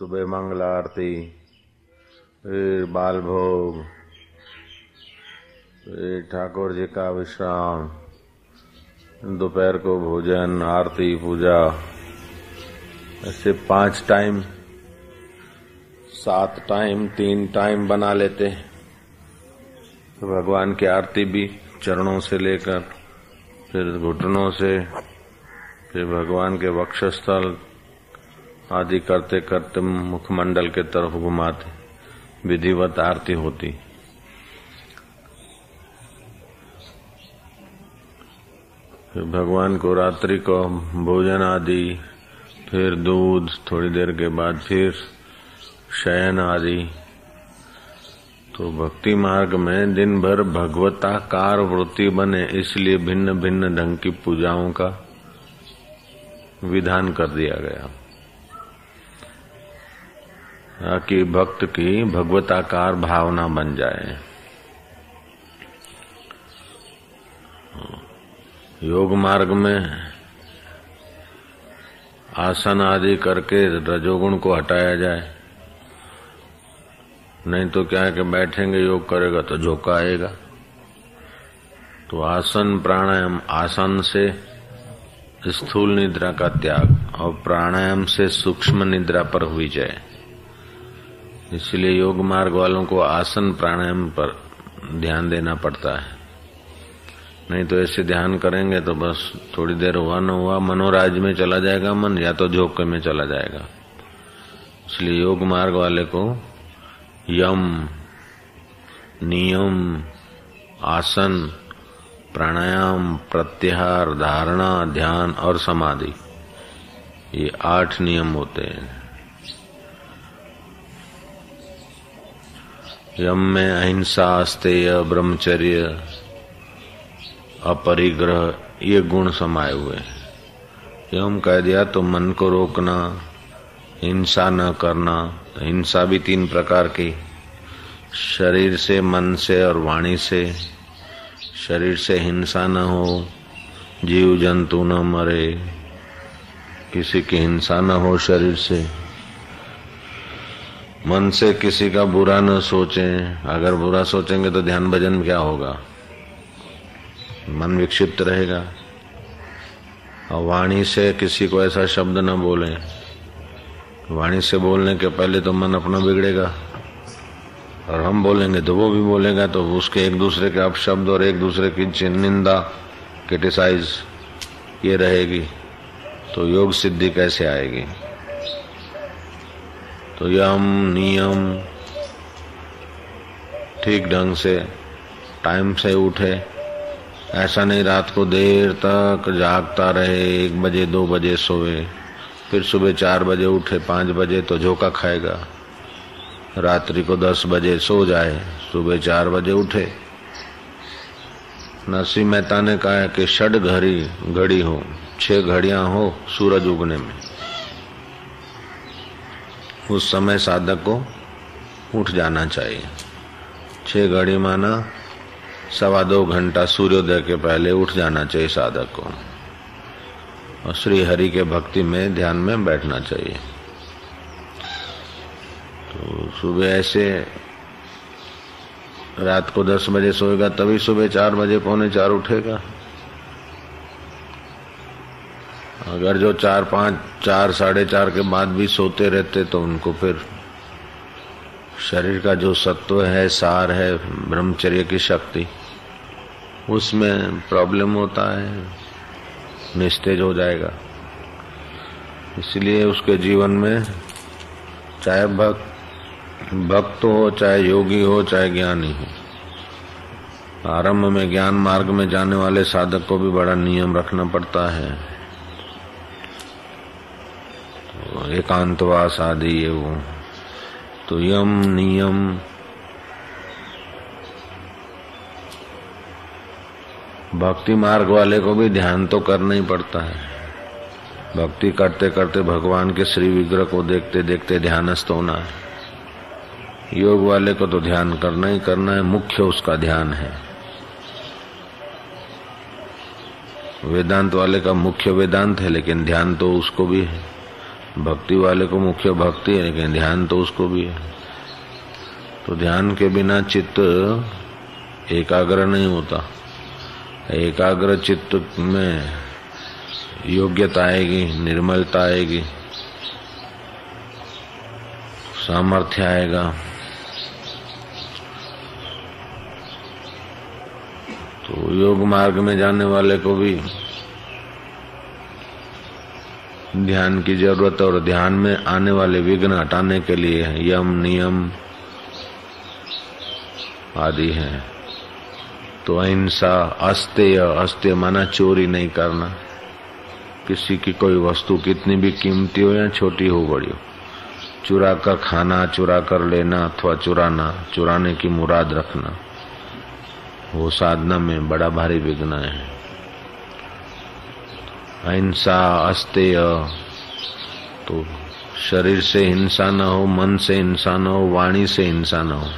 सुबह मंगल आरती, फिर बाल भोग, फिर ठाकुर जी का विश्राम, दोपहर को भोजन, आरती, पूजा, ऐसे पाँच टाइम, सात टाइम, तीन टाइम बना लेते तो भगवान की आरती भी चरणों से लेकर, फिर घुटनों से, फिर भगवान के वक्षस्थल आदि करते करते मुखमंडल के तरफ़ घुमाते, विधिवत आरती होती। फिर भगवान को रात्रि को भोजन आदि, फिर दूध थोड़ी देर के बाद फिर शयन आदि। तो भक्ति मार्ग में दिन भर भगवताकार वृत्ति बने, इसलिए भिन्न भिन्न ढंग की पूजाओं का विधान कर दिया गया। ताकि भक्त की भगवताकार भावना बन जाए। योग मार्ग में आसन आदि करके रजोगुण को हटाया जाए। नहीं तो क्या है कि बैठेंगे, योग करेगा तो झोंका आएगा। तो आसन प्राणायाम, आसन से स्थूल निद्रा का त्याग और प्राणायाम से सूक्ष्म निद्रा पर हुई जाए इसलिए योग मार्ग वालों को आसन प्राणायाम पर ध्यान देना पड़ता है। नहीं तो ऐसे ध्यान करेंगे तो बस थोड़ी देर हुआ न हुआ, मनोराज में चला जाएगा मन या तो झोंके में चला जाएगा। इसलिए योग मार्ग वाले को यम, नियम, आसन, प्राणायाम, प्रत्याहार, धारणा, ध्यान और समाधि, ये आठ नियम होते हैं। यम में अहिंसा अस्तेय ब्रह्मचर्य अपरिग्रह, ये गुण समाये हुए हैं। यम कह दिया तो मन को रोकना, हिंसा न करना तो हिंसा भी तीन प्रकार की। शरीर से मन से और वाणी से। शरीर से हिंसा न हो, जीव जंतु न मरे। किसी की हिंसा न हो शरीर से। मन से किसी का बुरा न सोचें। अगर बुरा सोचेंगे तो ध्यान भजन क्या होगा? मन विक्षिप्त रहेगा। और वाणी से किसी को ऐसा शब्द न बोलें। वाणी से बोलने के पहले तो मन अपना बिगड़ेगा। और हम बोलेंगे तो वो भी बोलेगा तो उसके एक दूसरे के अपशब्द और एक दूसरे की निंदा क्रिटिसाइज ये रहेगी। तो योग सिद्धि कैसे आएगी? तो यम नियम। ठीक ढंग से, टाइम से उठे। ऐसा नहीं रात को देर तक जागता रहे, एक बजे, दो बजे सोए। फिर सुबह चार बजे उठे, पाँच बजे तो झोंका खाएगा। रात्रि को दस बजे सो जाए, सुबह चार बजे उठे। नरसिंह मेहता ने कहा कि षड घड़ी घड़ी हो, छह घड़ियाँ हो सूरज उगने में। उस समय साधक को उठ जाना चाहिए। छह घड़ी माना, सवा दो घंटा सूर्योदय के पहले उठ जाना चाहिए साधक। को और श्री हरि के भक्ति में, ध्यान में बैठना चाहिए। तो सुबह ऐसे, रात को दस बजे सोएगा, तभी सुबह चार बजे, पौने चार उठेगा। अगर जो चार पाँच, चार साढ़े चार के बाद भी सोते रहते तो उनको फिर शरीर का जो सत्व है, सार है, ब्रह्मचर्य की शक्ति, उसमें प्रॉब्लम होता है, निस्तेज हो जाएगा। इसलिए उसके जीवन में चाहे भक्त भक्त हो, चाहे योगी हो, चाहे ज्ञानी हो, आरंभ में ज्ञान मार्ग में जाने वाले साधक को भी बड़ा नियम रखना पड़ता है तो एकांतवास आदि ये वो तो यम नियम। भक्ति मार्ग वाले को भी ध्यान तो करना ही पड़ता है। भक्ति करते करते भगवान के श्री विग्रह को देखते देखते ध्यानस्थ होना है। योग वाले को तो ध्यान करना ही करना है, मुख्य उसका ध्यान है। वेदांत वाले का मुख्य वेदांत है, लेकिन ध्यान तो उसको भी है। भक्ति वाले को मुख्य भक्ति है, लेकिन ध्यान तो उसको भी है। तो ध्यान के बिना चित्त एकाग्र नहीं होता। एकाग्र चित्त में योग्यता आएगी, निर्मलता आएगी, सामर्थ्य आएगा। तो योग मार्ग में जाने वाले को भी ध्यान की ज़रूरत और ध्यान में आने वाले विघ्न हटाने के लिए यम, नियम आदि हैं। तो अहिंसा, अस्त्य अस्त्य माना चोरी नहीं करना। किसी की कोई वस्तु कितनी भी कीमती हो या छोटी हो बड़ी हो। चुरा कर खाना, चुरा कर लेना अथवा चुराना, चुराने की मुराद रखना। वो साधना में बड़ा भारी विघ्न है। अहिंसा, अस्तेय तो शरीर से हिंसा न हो, मन से हिंसा न हो, वाणी से हिंसा न हो,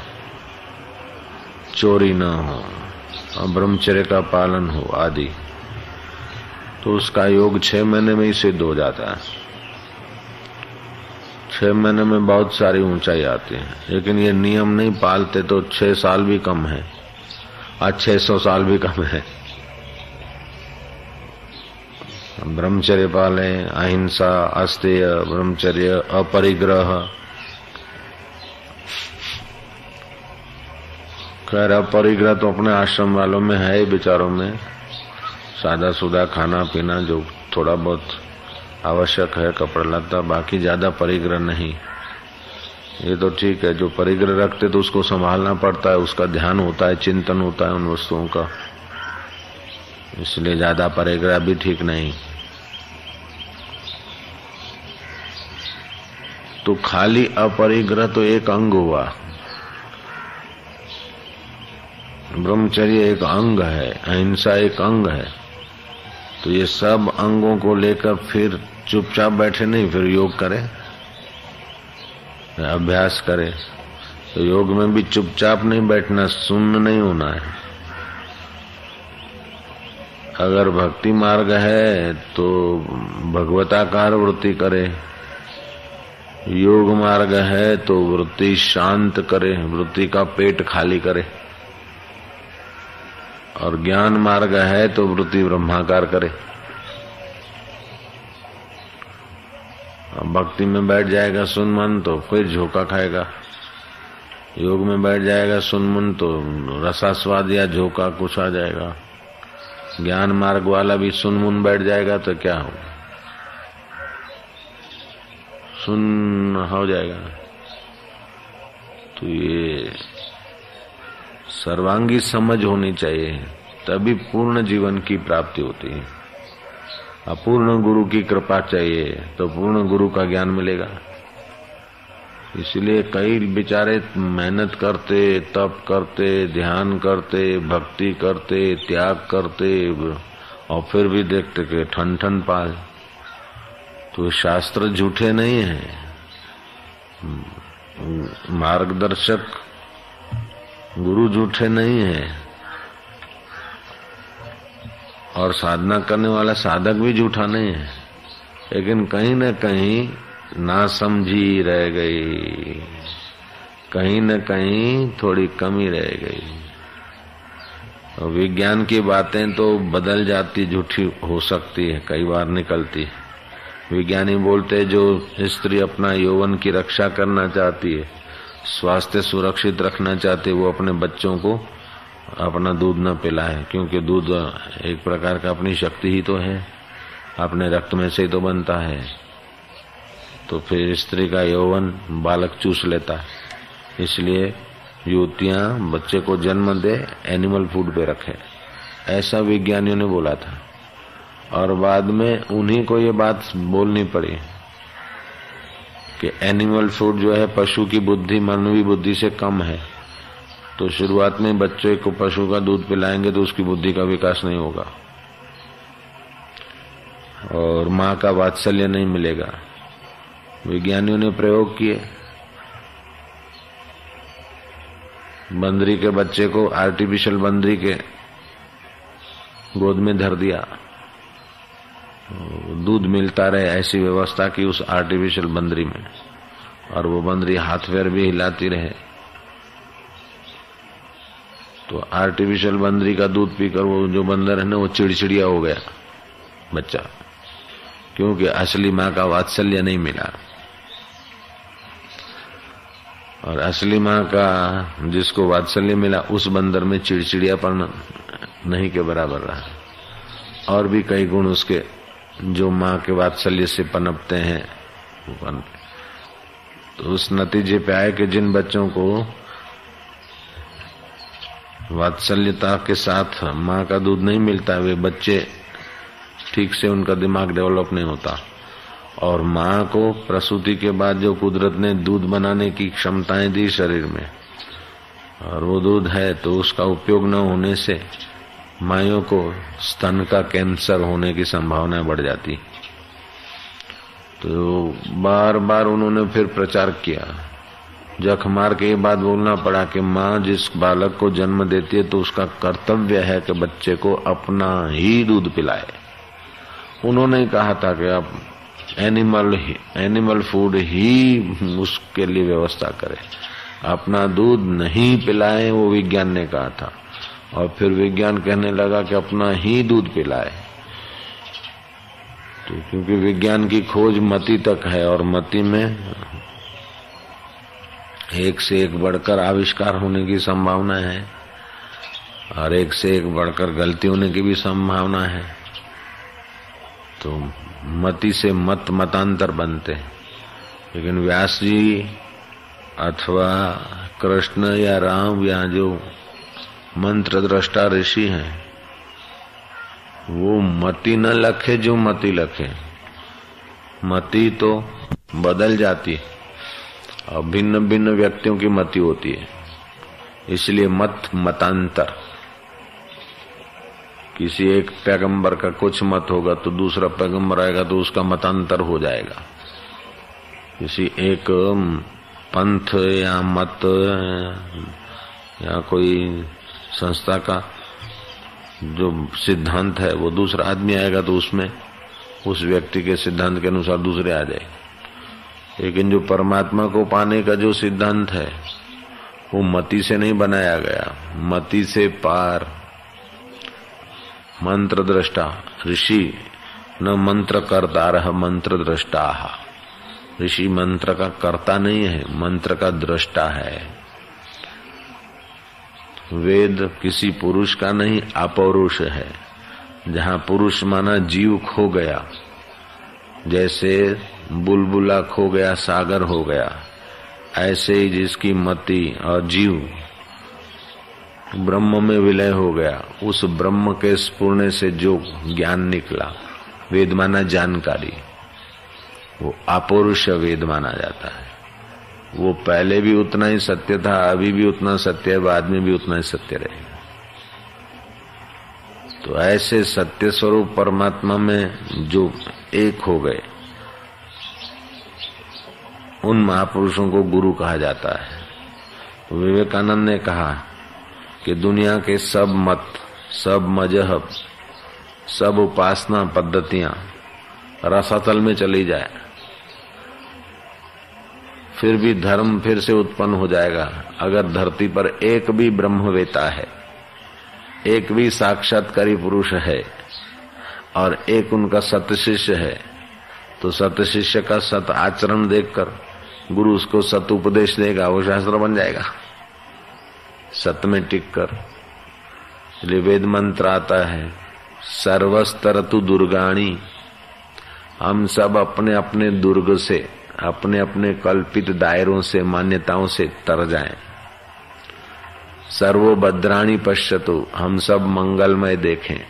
चोरी न हो ब्रह्मचर्य का पालन हो, आदि। तो उसका योग छह महीने में ही सिद्ध हो जाता है। छह महीने में बहुत सारी ऊंचाई आती है, लेकिन ये नियम नहीं पालते तो छह साल भी कम है, आज छह सौ साल भी कम है। ब्रह्मचर्य पाले, अहिंसा, अस्तेय, ब्रह्मचर्य, अपरिग्रह। खैर अपरिग्रह तो अपने आश्रम वालों में है ही बेचारों में। सादा सुदा खाना पीना जो थोड़ा बहुत आवश्यक है, कपड़ा लत्ता, बाकी ज़्यादा परिग्रह नहीं। ये तो ठीक है, जो परिग्रह रखते तो उसको संभालना पड़ता है, उसका ध्यान होता है, चिंतन होता है उन वस्तुओं का। इसलिए ज़्यादा परिग्रह भी ठीक नहीं। तो खाली अपरिग्रह तो एक अंग हुआ। ब्रह्मचर्य एक अंग है, अहिंसा एक अंग है। तो ये सब अंगों को लेकर फिर चुपचाप बैठे नहीं, फिर योग करें, अभ्यास करें। तो योग में भी चुपचाप नहीं बैठना, सुन्न नहीं होना है। अगर भक्ति मार्ग है तो भगवताकार वृत्ति करे। योग मार्ग है तो वृत्ति शांत करे, वृत्ति का पेट खाली करे। और ज्ञान मार्ग है तो वृत्ति ब्रह्माकार करे। भक्ति में बैठ जाएगा सुन मन तो फिर झोंका खाएगा। योग में बैठ जाएगा सुन मन तो रसास्वाद या झोंका कुछ आ जाएगा। ज्ञान मार्ग वाला भी सुन मुन बैठ जाएगा तो क्या होगा? सुन हो जाएगा। तो ये सर्वांगी समझ होनी चाहिए, तभी पूर्ण जीवन की प्राप्ति होती है। अपूर्ण गुरु की कृपा चाहिए तो पूर्ण गुरु का ज्ञान मिलेगा। इसलिए कई बेचारे मेहनत करते, तप करते, ध्यान करते, भक्ति करते, त्याग करते, और फिर भी देखते कि ठन ठन पाल तो शास्त्र झूठे नहीं है। मार्गदर्शक गुरु झूठे नहीं है। और साधना करने वाला साधक भी झूठा नहीं है। लेकिन कहीं न कहीं ना समझी रह गई। कहीं न कहीं थोड़ी कमी रह गई। विज्ञान की बातें तो बदल जाती, झूठी हो सकती है, कई बार निकलती विज्ञानी बोलते जो स्त्री अपना यौवन की रक्षा करना चाहती है, स्वास्थ्य सुरक्षित रखना चाहती है, वो अपने बच्चों को अपना दूध न पिलाए, क्योंकि दूध एक प्रकार का अपनी शक्ति ही तो है। अपने रक्त में से ही तो बनता है। तो फिर स्त्री का यौवन बालक चूस लेता है। इसलिए युवतियाँ बच्चे को जन्म दे एनिमल फ़ूड पे रखे। ऐसा विज्ञानियों ने बोला था। और बाद में उन्हीं को ये बात बोलनी पड़ी कि एनिमल फ़ूड जो है पशु की बुद्धि, मानवीय बुद्धि से कम है। तो शुरुआत में बच्चे को पशु का दूध पिलाएँगे तो उसकी बुद्धि का विकास नहीं होगा। और माँ का वात्सल्य नहीं मिलेगा। विज्ञानियों ने प्रयोग किए। बंदरी के बच्चे को आर्टिफिशियल बंदरी के गोद में धर दिया। दूध मिलता रहे ऐसी व्यवस्था की उस आर्टिफिशियल बंदरी में। और वो बंदरी हाथ पैर भी हिलाती रहे। तो आर्टिफिशियल बंदरी का दूध पीकर वो जो बंदर है ना, वो चिड़चिड़िया हो गया बच्चा। क्योंकि असली माँ का वात्सल्य नहीं मिला। और असली माँ का जिसको वात्सल्य मिला, उस बंदर में चिड़चिड़ियापन नहीं के बराबर रहा। और भी कई गुण उसके, जो माँ के वात्सल्य से पनपते हैं तो उस नतीजे पे आए कि जिन बच्चों को वात्सल्यता के साथ माँ का दूध नहीं मिलता, वे बच्चे ठीक से उनका दिमाग डेवलप नहीं होता। और माँ को प्रसूति के बाद जो कुदरत ने दूध बनाने की क्षमताएँ दी शरीर में, और वो दूध है तो उसका उपयोग न होने से मायों को स्तन का कैंसर होने की संभावना बढ़ जाती। तो बार बार उन्होंने फिर प्रचार किया। जख मार के ये बात बोलना पड़ा कि माँ, जिस बालक को जन्म देती है तो उसका कर्तव्य है कि बच्चे को अपना ही दूध पिलाए। उन्होंने कहा था कि आप एनिमल एनिमल फ़ूड ही उसके लिए व्यवस्था करे। अपना दूध नहीं पिलाए, वो विज्ञान ने कहा था। और फिर विज्ञान कहने लगा कि अपना ही दूध पिलाए। तो क्योंकि विज्ञान की खोज मती तक है और मती में एक से एक बढ़कर आविष्कार होने की संभावना है और एक से एक बढ़कर गलती होने की भी संभावना है। तो मति से मत मतांतर बनते हैं। लेकिन व्यास जी अथवा कृष्ण या राम या जो मंत्र दृष्टा ऋषि हैं, वो मति न लखे जो मति लखे। मति तो बदल जाती है और भिन्न भिन्न व्यक्तियों की मति होती है। इसलिए मत मतांतर। किसी एक पैगंबर का कुछ मत होगा तो दूसरा पैगंबर आएगा तो उसका मतांतर हो जाएगा। किसी एक पंथ या मत, या कोई संस्था का जो सिद्धांत है, वो दूसरा आदमी आएगा तो उसमें उस व्यक्ति के सिद्धांत के अनुसार दूसरे आ जाए। लेकिन जो परमात्मा को पाने का जो सिद्धांत है, वो मति से नहीं बनाया गया। मति से पार मंत्र दृष्टा ऋषि न मंत्र करता रह मंत्र दृष्टा ऋषि मंत्र का कर्ता नहीं है, मंत्र का दृष्टा है। वेद किसी पुरुष का नहीं, अपौरुष है। जहाँ पुरुष माना जीव खो गया, जैसे बुलबुला खो गया, सागर हो गया, ऐसे ही जिसकी मति और जीव ब्रह्म में विलय हो गया। उस ब्रह्म के स्पूर्ण से जो ज्ञान निकला, वेद माना जानकारी, वो अपौरुष वेद माना जाता है। वो पहले भी उतना ही सत्य था, अभी भी उतना सत्य है, बाद में भी उतना ही सत्य रहेगा। तो ऐसे सत्य स्वरूप परमात्मा में जो एक हो गए, उन महापुरुषों को गुरु कहा जाता है। तो विवेकानंद ने कहा कि दुनिया के सब मत, सब मज़हब, सब उपासना पद्धतियाँ रसातल में चली जाए। फिर भी धर्म फिर से उत्पन्न हो जाएगा। अगर धरती पर एक भी ब्रह्मवेता है, एक भी साक्षात्कारी पुरुष है, और एक उनका सत शिष्य है तो सत शिष्य का सत आचरण देखकर गुरु उसको सत उपदेश देगा, वो शास्त्र बन जाएगा। सत में टिक कर इसलिए वेद मंत्र आता है सर्वस्तर तु दुर्गाणी। हम सब अपने अपने दुर्ग से अपने अपने कल्पित दायरों से, मान्यताओं से तर जाएँ। सर्वो भद्राणी पश्यतु, हम सब मंगलमय देखें।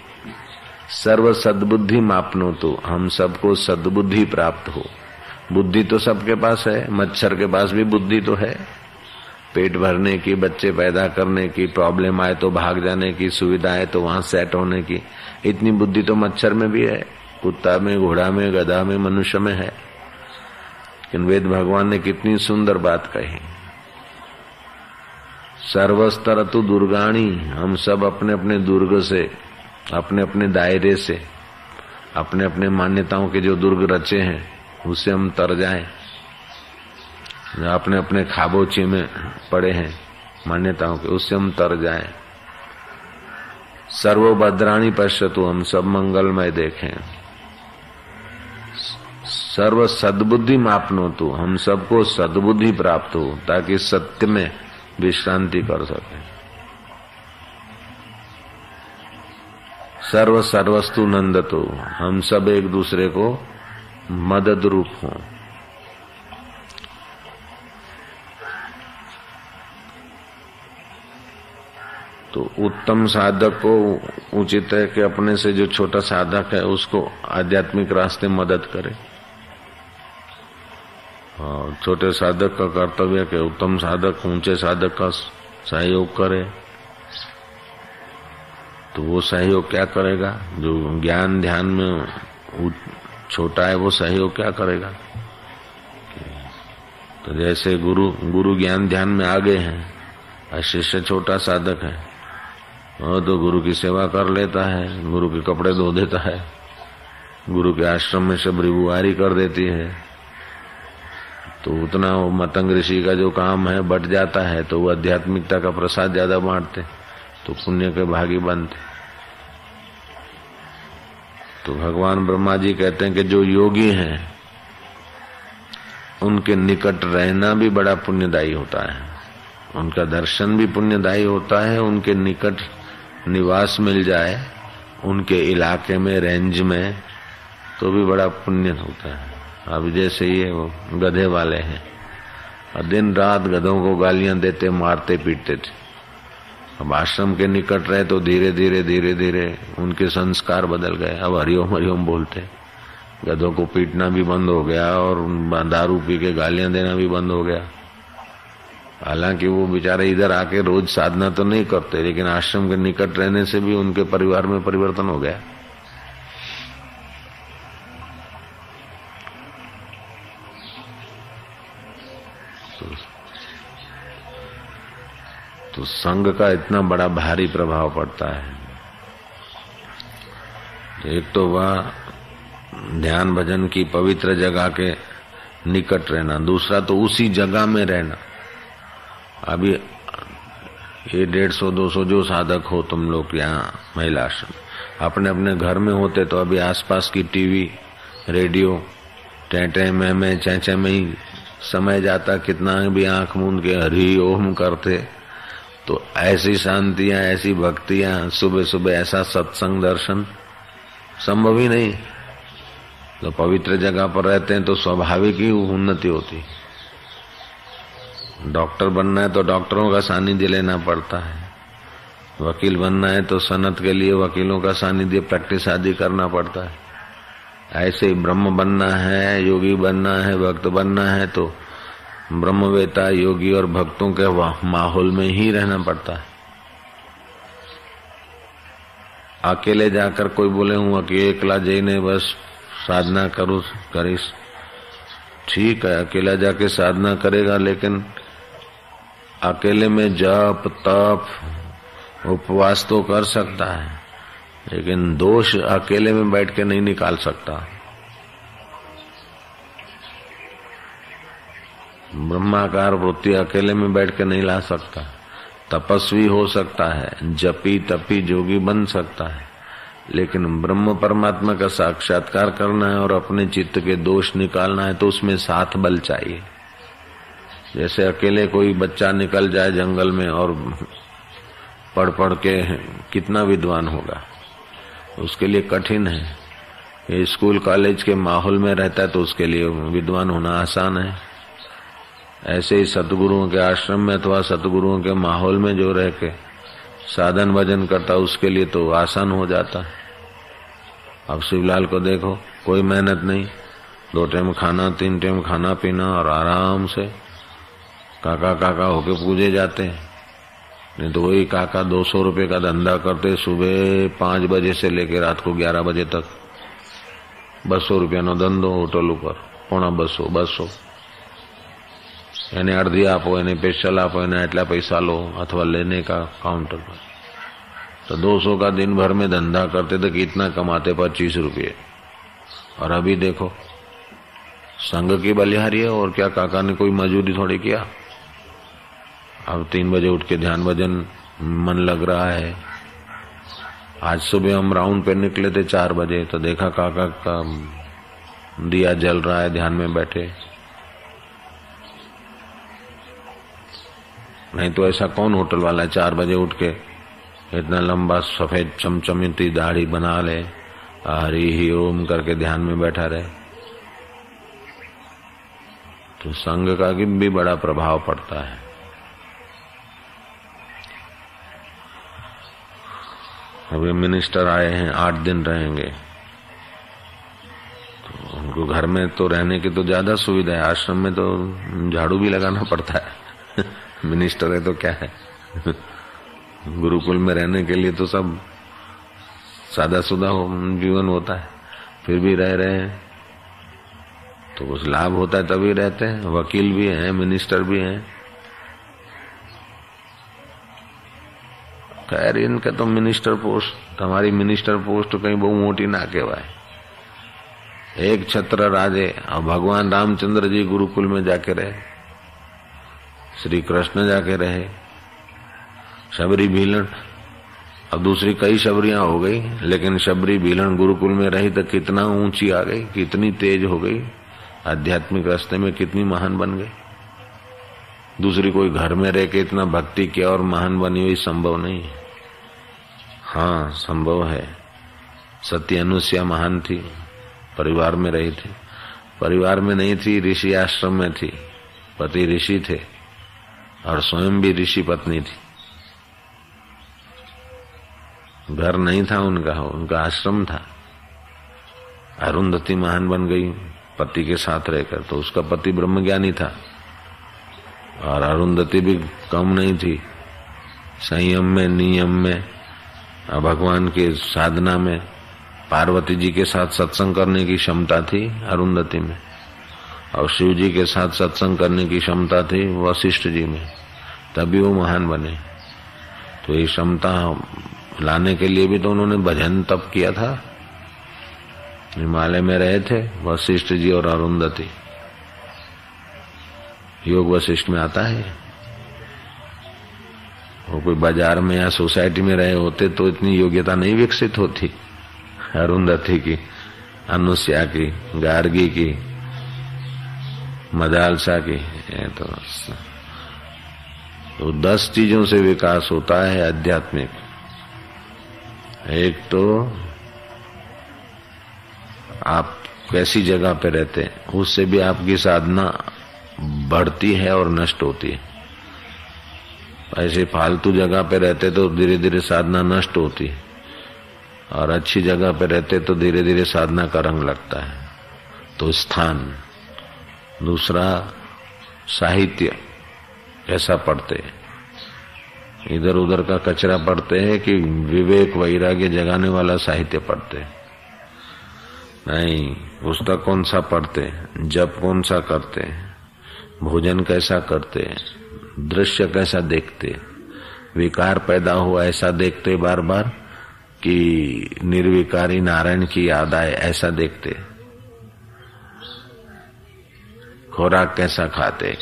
सर्व सद्बुद्धि मापनो तो हम सबको सद्बुद्धि प्राप्त हो। बुद्धि तो सबके पास है, मच्छर के पास भी बुद्धि तो है। पेट भरने की, बच्चे पैदा करने की प्रॉब्लम आए तो भाग जाने की, सुविधा है तो वहाँ सेट होने की। इतनी बुद्धि तो मच्छर में भी है, कुत्ता में, घोड़ा में, गधा में, मनुष्य में है। लेकिन वेद भगवान ने कितनी सुंदर बात कही। सर्वस्तर तु दुर्गाणी, हम सब अपने अपने दुर्ग से अपने अपने दायरे से अपने अपने मान्यताओं के जो दुर्ग रचे हैं, उसे हम तर जाएँ। अपने अपने खाबोची में पड़े हैं, मान्यताओं के, उससे हम तर जाएँ। सर्वभद्राणी पश्यतु, हम सब मंगलमय देखें। सर्व सद्बुद्धि मापनो तू, हम सबको सद्बुद्धि प्राप्त हो, ताकि सत्य में विश्रांति कर सके। सर्व सर्वस्तु नंद तो हम सब एक दूसरे को मदद रूप हों। तो उत्तम साधक को उचित है कि अपने से जो छोटा साधक है, उसको आध्यात्मिक रास्ते मदद करे। और छोटे साधक का कर्तव्य है कि उत्तम साधक, ऊँचे साधक का सहयोग करे। तो वो सहयोग क्या करेगा? जो ज्ञान ध्यान में छोटा है, वो सहयोग क्या करेगा? तो जैसे गुरु गुरु ज्ञान ध्यान में आगे हैं शिष्य छोटा साधक है। वो तो गुरु की सेवा कर लेता है, गुरु के कपड़े धो देता है, गुरु के आश्रम में सब रिबुआरी कर देती है। तो उतना वो मतंग ऋषि का जो काम है, बट जाता है तो वो आध्यात्मिकता का प्रसाद ज़्यादा बांटते तो पुण्य के भागी बनते। तो भगवान ब्रह्मा जी कहते हैं कि जो योगी हैं, उनके निकट रहना भी बड़ा पुण्यदायी होता है। उनका दर्शन भी पुण्यदायी होता है, उनके निकट निवास मिल जाए, उनके इलाके में रेंज में तो भी बड़ा पुण्य होता है। अब जैसे ये वो गधे वाले हैं, और दिन रात गधों को गालियाँ देते, मारते, पीटते थे। अब आश्रम के निकट रहे तो धीरे धीरे धीरे धीरे उनके संस्कार बदल गए। अब हरिओम हरिओम बोलते। गधों को पीटना भी बंद हो गया, और दारू पी के गालियाँ देना भी बंद हो गया। हालाँकि वो बेचारे इधर आके रोज साधना तो नहीं करते लेकिन आश्रम के निकट रहने से भी उनके परिवार में परिवर्तन हो गया। तो, तो संघ का इतना बड़ा भारी प्रभाव पड़ता है। एक तो वह ध्यान भजन की पवित्र जगह के निकट रहना दूसरा तो उसी जगह में रहना। अभी ये डेढ़ सौ, दो सौ जो साधक हो तुम लोग यहाँ महिला आश्रम अपने अपने घर में होते तो अभी आसपास की टीवी, रेडियो, टें में में, चै में ही समय जाता कितना भी आँख मूंद के हरी ओम करते। तो ऐसी शांतियाँ, ऐसी भक्तियाँ, सुबह सुबह ऐसा सत्संग दर्शन संभव ही नहीं। तो पवित्र जगह पर रहते हैं तो स्वाभाविक ही उन्नति होती। है डॉक्टर बनना है तो डॉक्टरों का सानिध्य लेना पड़ता है। वकील बनना है तो सनत के लिए वकीलों का सानिध्य प्रैक्टिस आदि करना पड़ता है। ऐसे ही ब्रह्म बनना है, योगी बनना है, भक्त बनना है तो ब्रह्मवेता, योगी और भक्तों के माहौल में ही रहना पड़ता है। अकेले जाकर कोई बोले, हूँ कि एकला जईने बस साधना करो, करीस। ठीक है, अकेला जाके साधना करेगा, लेकिन अकेले में जप, तप, उपवास तो कर सकता है, लेकिन दोष अकेले में बैठ के नहीं निकाल सकता। ब्रह्माकार वृत्ति अकेले में बैठ के नहीं ला सकता। तपस्वी हो सकता है, जपी तपी जोगी बन सकता है, लेकिन ब्रह्म परमात्मा का साक्षात्कार करना है और अपने चित्त के दोष निकालना है तो उसमें साथ बल चाहिए। जैसे अकेले कोई बच्चा निकल जाए जंगल में और पढ़ पढ़ के कितना विद्वान होगा? उसके लिए कठिन है। स्कूल कॉलेज के माहौल में रहता है तो उसके लिए विद्वान होना आसान है। ऐसे ही सतगुरुओं के आश्रम में अथवा सतगुरुओं के माहौल में जो रह के साधन भजन करता, उसके लिए तो आसान हो जाता। अब शिवलाल को देखो, कोई मेहनत नहीं। दो टाइम खाना, तीन टाइम खाना पीना और आराम से काका काका होके पूजे जाते हैं नहीं तो वही काका दो सौ रुपये का धंधा करते सुबह पांच बजे से लेकर रात को ग्यारह बजे तक बसो रुपया नो धंधो होटल ऊपर પોણા બસો બસો એને અડધી આપો એને સ્પેશલ આપो એને એટલા पैसा लो अथवा लेने का काउंटर पर तो दो सौ का दिन भर में धंधा करते तो कितना कमाते पच्चीस रुपये और अभी देखो संघ की बलिहारी है और क्या काका ने कोई मजूरी थोड़ी किया अब तीन बजे उठ के ध्यान भजन मन लग रहा है। आज सुबह हम राउंड पे निकले थे चार बजे तो देखा काका का दिया जल रहा है ध्यान में बैठे। नहीं तो ऐसा कौन होटल वाला है? चार बजे उठ के इतना लंबा सफ़ेद चमचमीती दाढ़ी बना ले हरी ही ओम करके ध्यान में बैठा रहे। तो संघ का भी बड़ा प्रभाव पड़ता है। अभी मिनिस्टर आए हैं आठ दिन रहेंगे। तो उनको घर में तो रहने की तो ज़्यादा सुविधा है आश्रम में तो झाड़ू भी लगाना पड़ता है। मिनिस्टर है तो क्या है? गुरुकुल में रहने के लिए तो सब सादा सुदा हो, जीवन होता है फिर भी रह रहे हैं। तो कुछ लाभ होता है तभी रहते हैं वकील भी हैं मिनिस्टर भी हैं। खैर, इनका तो मिनिस्टर पोस्ट हमारी मिनिस्टर पोस्ट कहीं बहु मोटी ना कहवाए एक छत्र राजे और भगवान रामचंद्र जी गुरुकुल में जाके रहे। श्री कृष्ण जाके रहे। शबरी भीलन, अब दूसरी कई शबरियाँ हो गई, लेकिन शबरी भीलन गुरुकुल में रही तो कितना ऊँची आ गई, कितनी तेज हो गई। आध्यात्मिक रास्ते में कितनी महान बन गई। दूसरी कोई घर में रह के इतना भक्ति किया और महान बनी हुई संभव नहीं है। हाँ संभव है। सत्य अनुष्या महान थी, परिवार में रही थी। परिवार में नहीं थी, ऋषि आश्रम में थी। पति ऋषि थे और स्वयं भी ऋषि पत्नी थी। घर नहीं था उनका उनका आश्रम था। अरुंधति महान बन गई, पति के साथ रहकर तो उसका पति ब्रह्मज्ञानी था। और अरुंधति भी कम नहीं थी। संयम में, नियम में भगवान के साधना में, पार्वती जी के साथ सत्संग करने की क्षमता थी अरुंधति में, और शिव जी के साथ सत्संग करने की क्षमता थी वशिष्ठ जी में, तभी वो महान बने। तो ये क्षमता लाने के लिए भी तो उन्होंने भजन तप किया था। हिमालय में रहे थे वशिष्ठ जी और अरुंधति। योग वशिष्ठ में आता है। वो कोई बाज़ार में या सोसाइटी में रहे होते तो इतनी योग्यता नहीं विकसित होती। अरुंधति की अनुष्या की गार्गी की मदालसा की तो, तो दस चीज़ों से विकास होता है आध्यात्मिक। एक तो आप कैसी जगह पे रहते हैं उससे भी आपकी साधना बढ़ती है और नष्ट होती है। ऐसे फालतू जगह पे रहते तो धीरे धीरे साधना नष्ट होती। है और अच्छी जगह पे रहते तो धीरे धीरे साधना का रंग लगता है। तो स्थान, दूसरा साहित्य कैसा पढ़ते इधर उधर का कचरा पढ़ते हैं कि विवेक वैराग्य जगाने वाला साहित्य पढ़ते नहीं पुस्तक कौन सा पढ़ते जब कौन सा करते भोजन कैसा करते दृश्य कैसा देखते? विकार पैदा हुआ ऐसा देखते बार बार कि निर्विकारी नारायण की याद आए ऐसा देखते। खुराक कैसा खाते?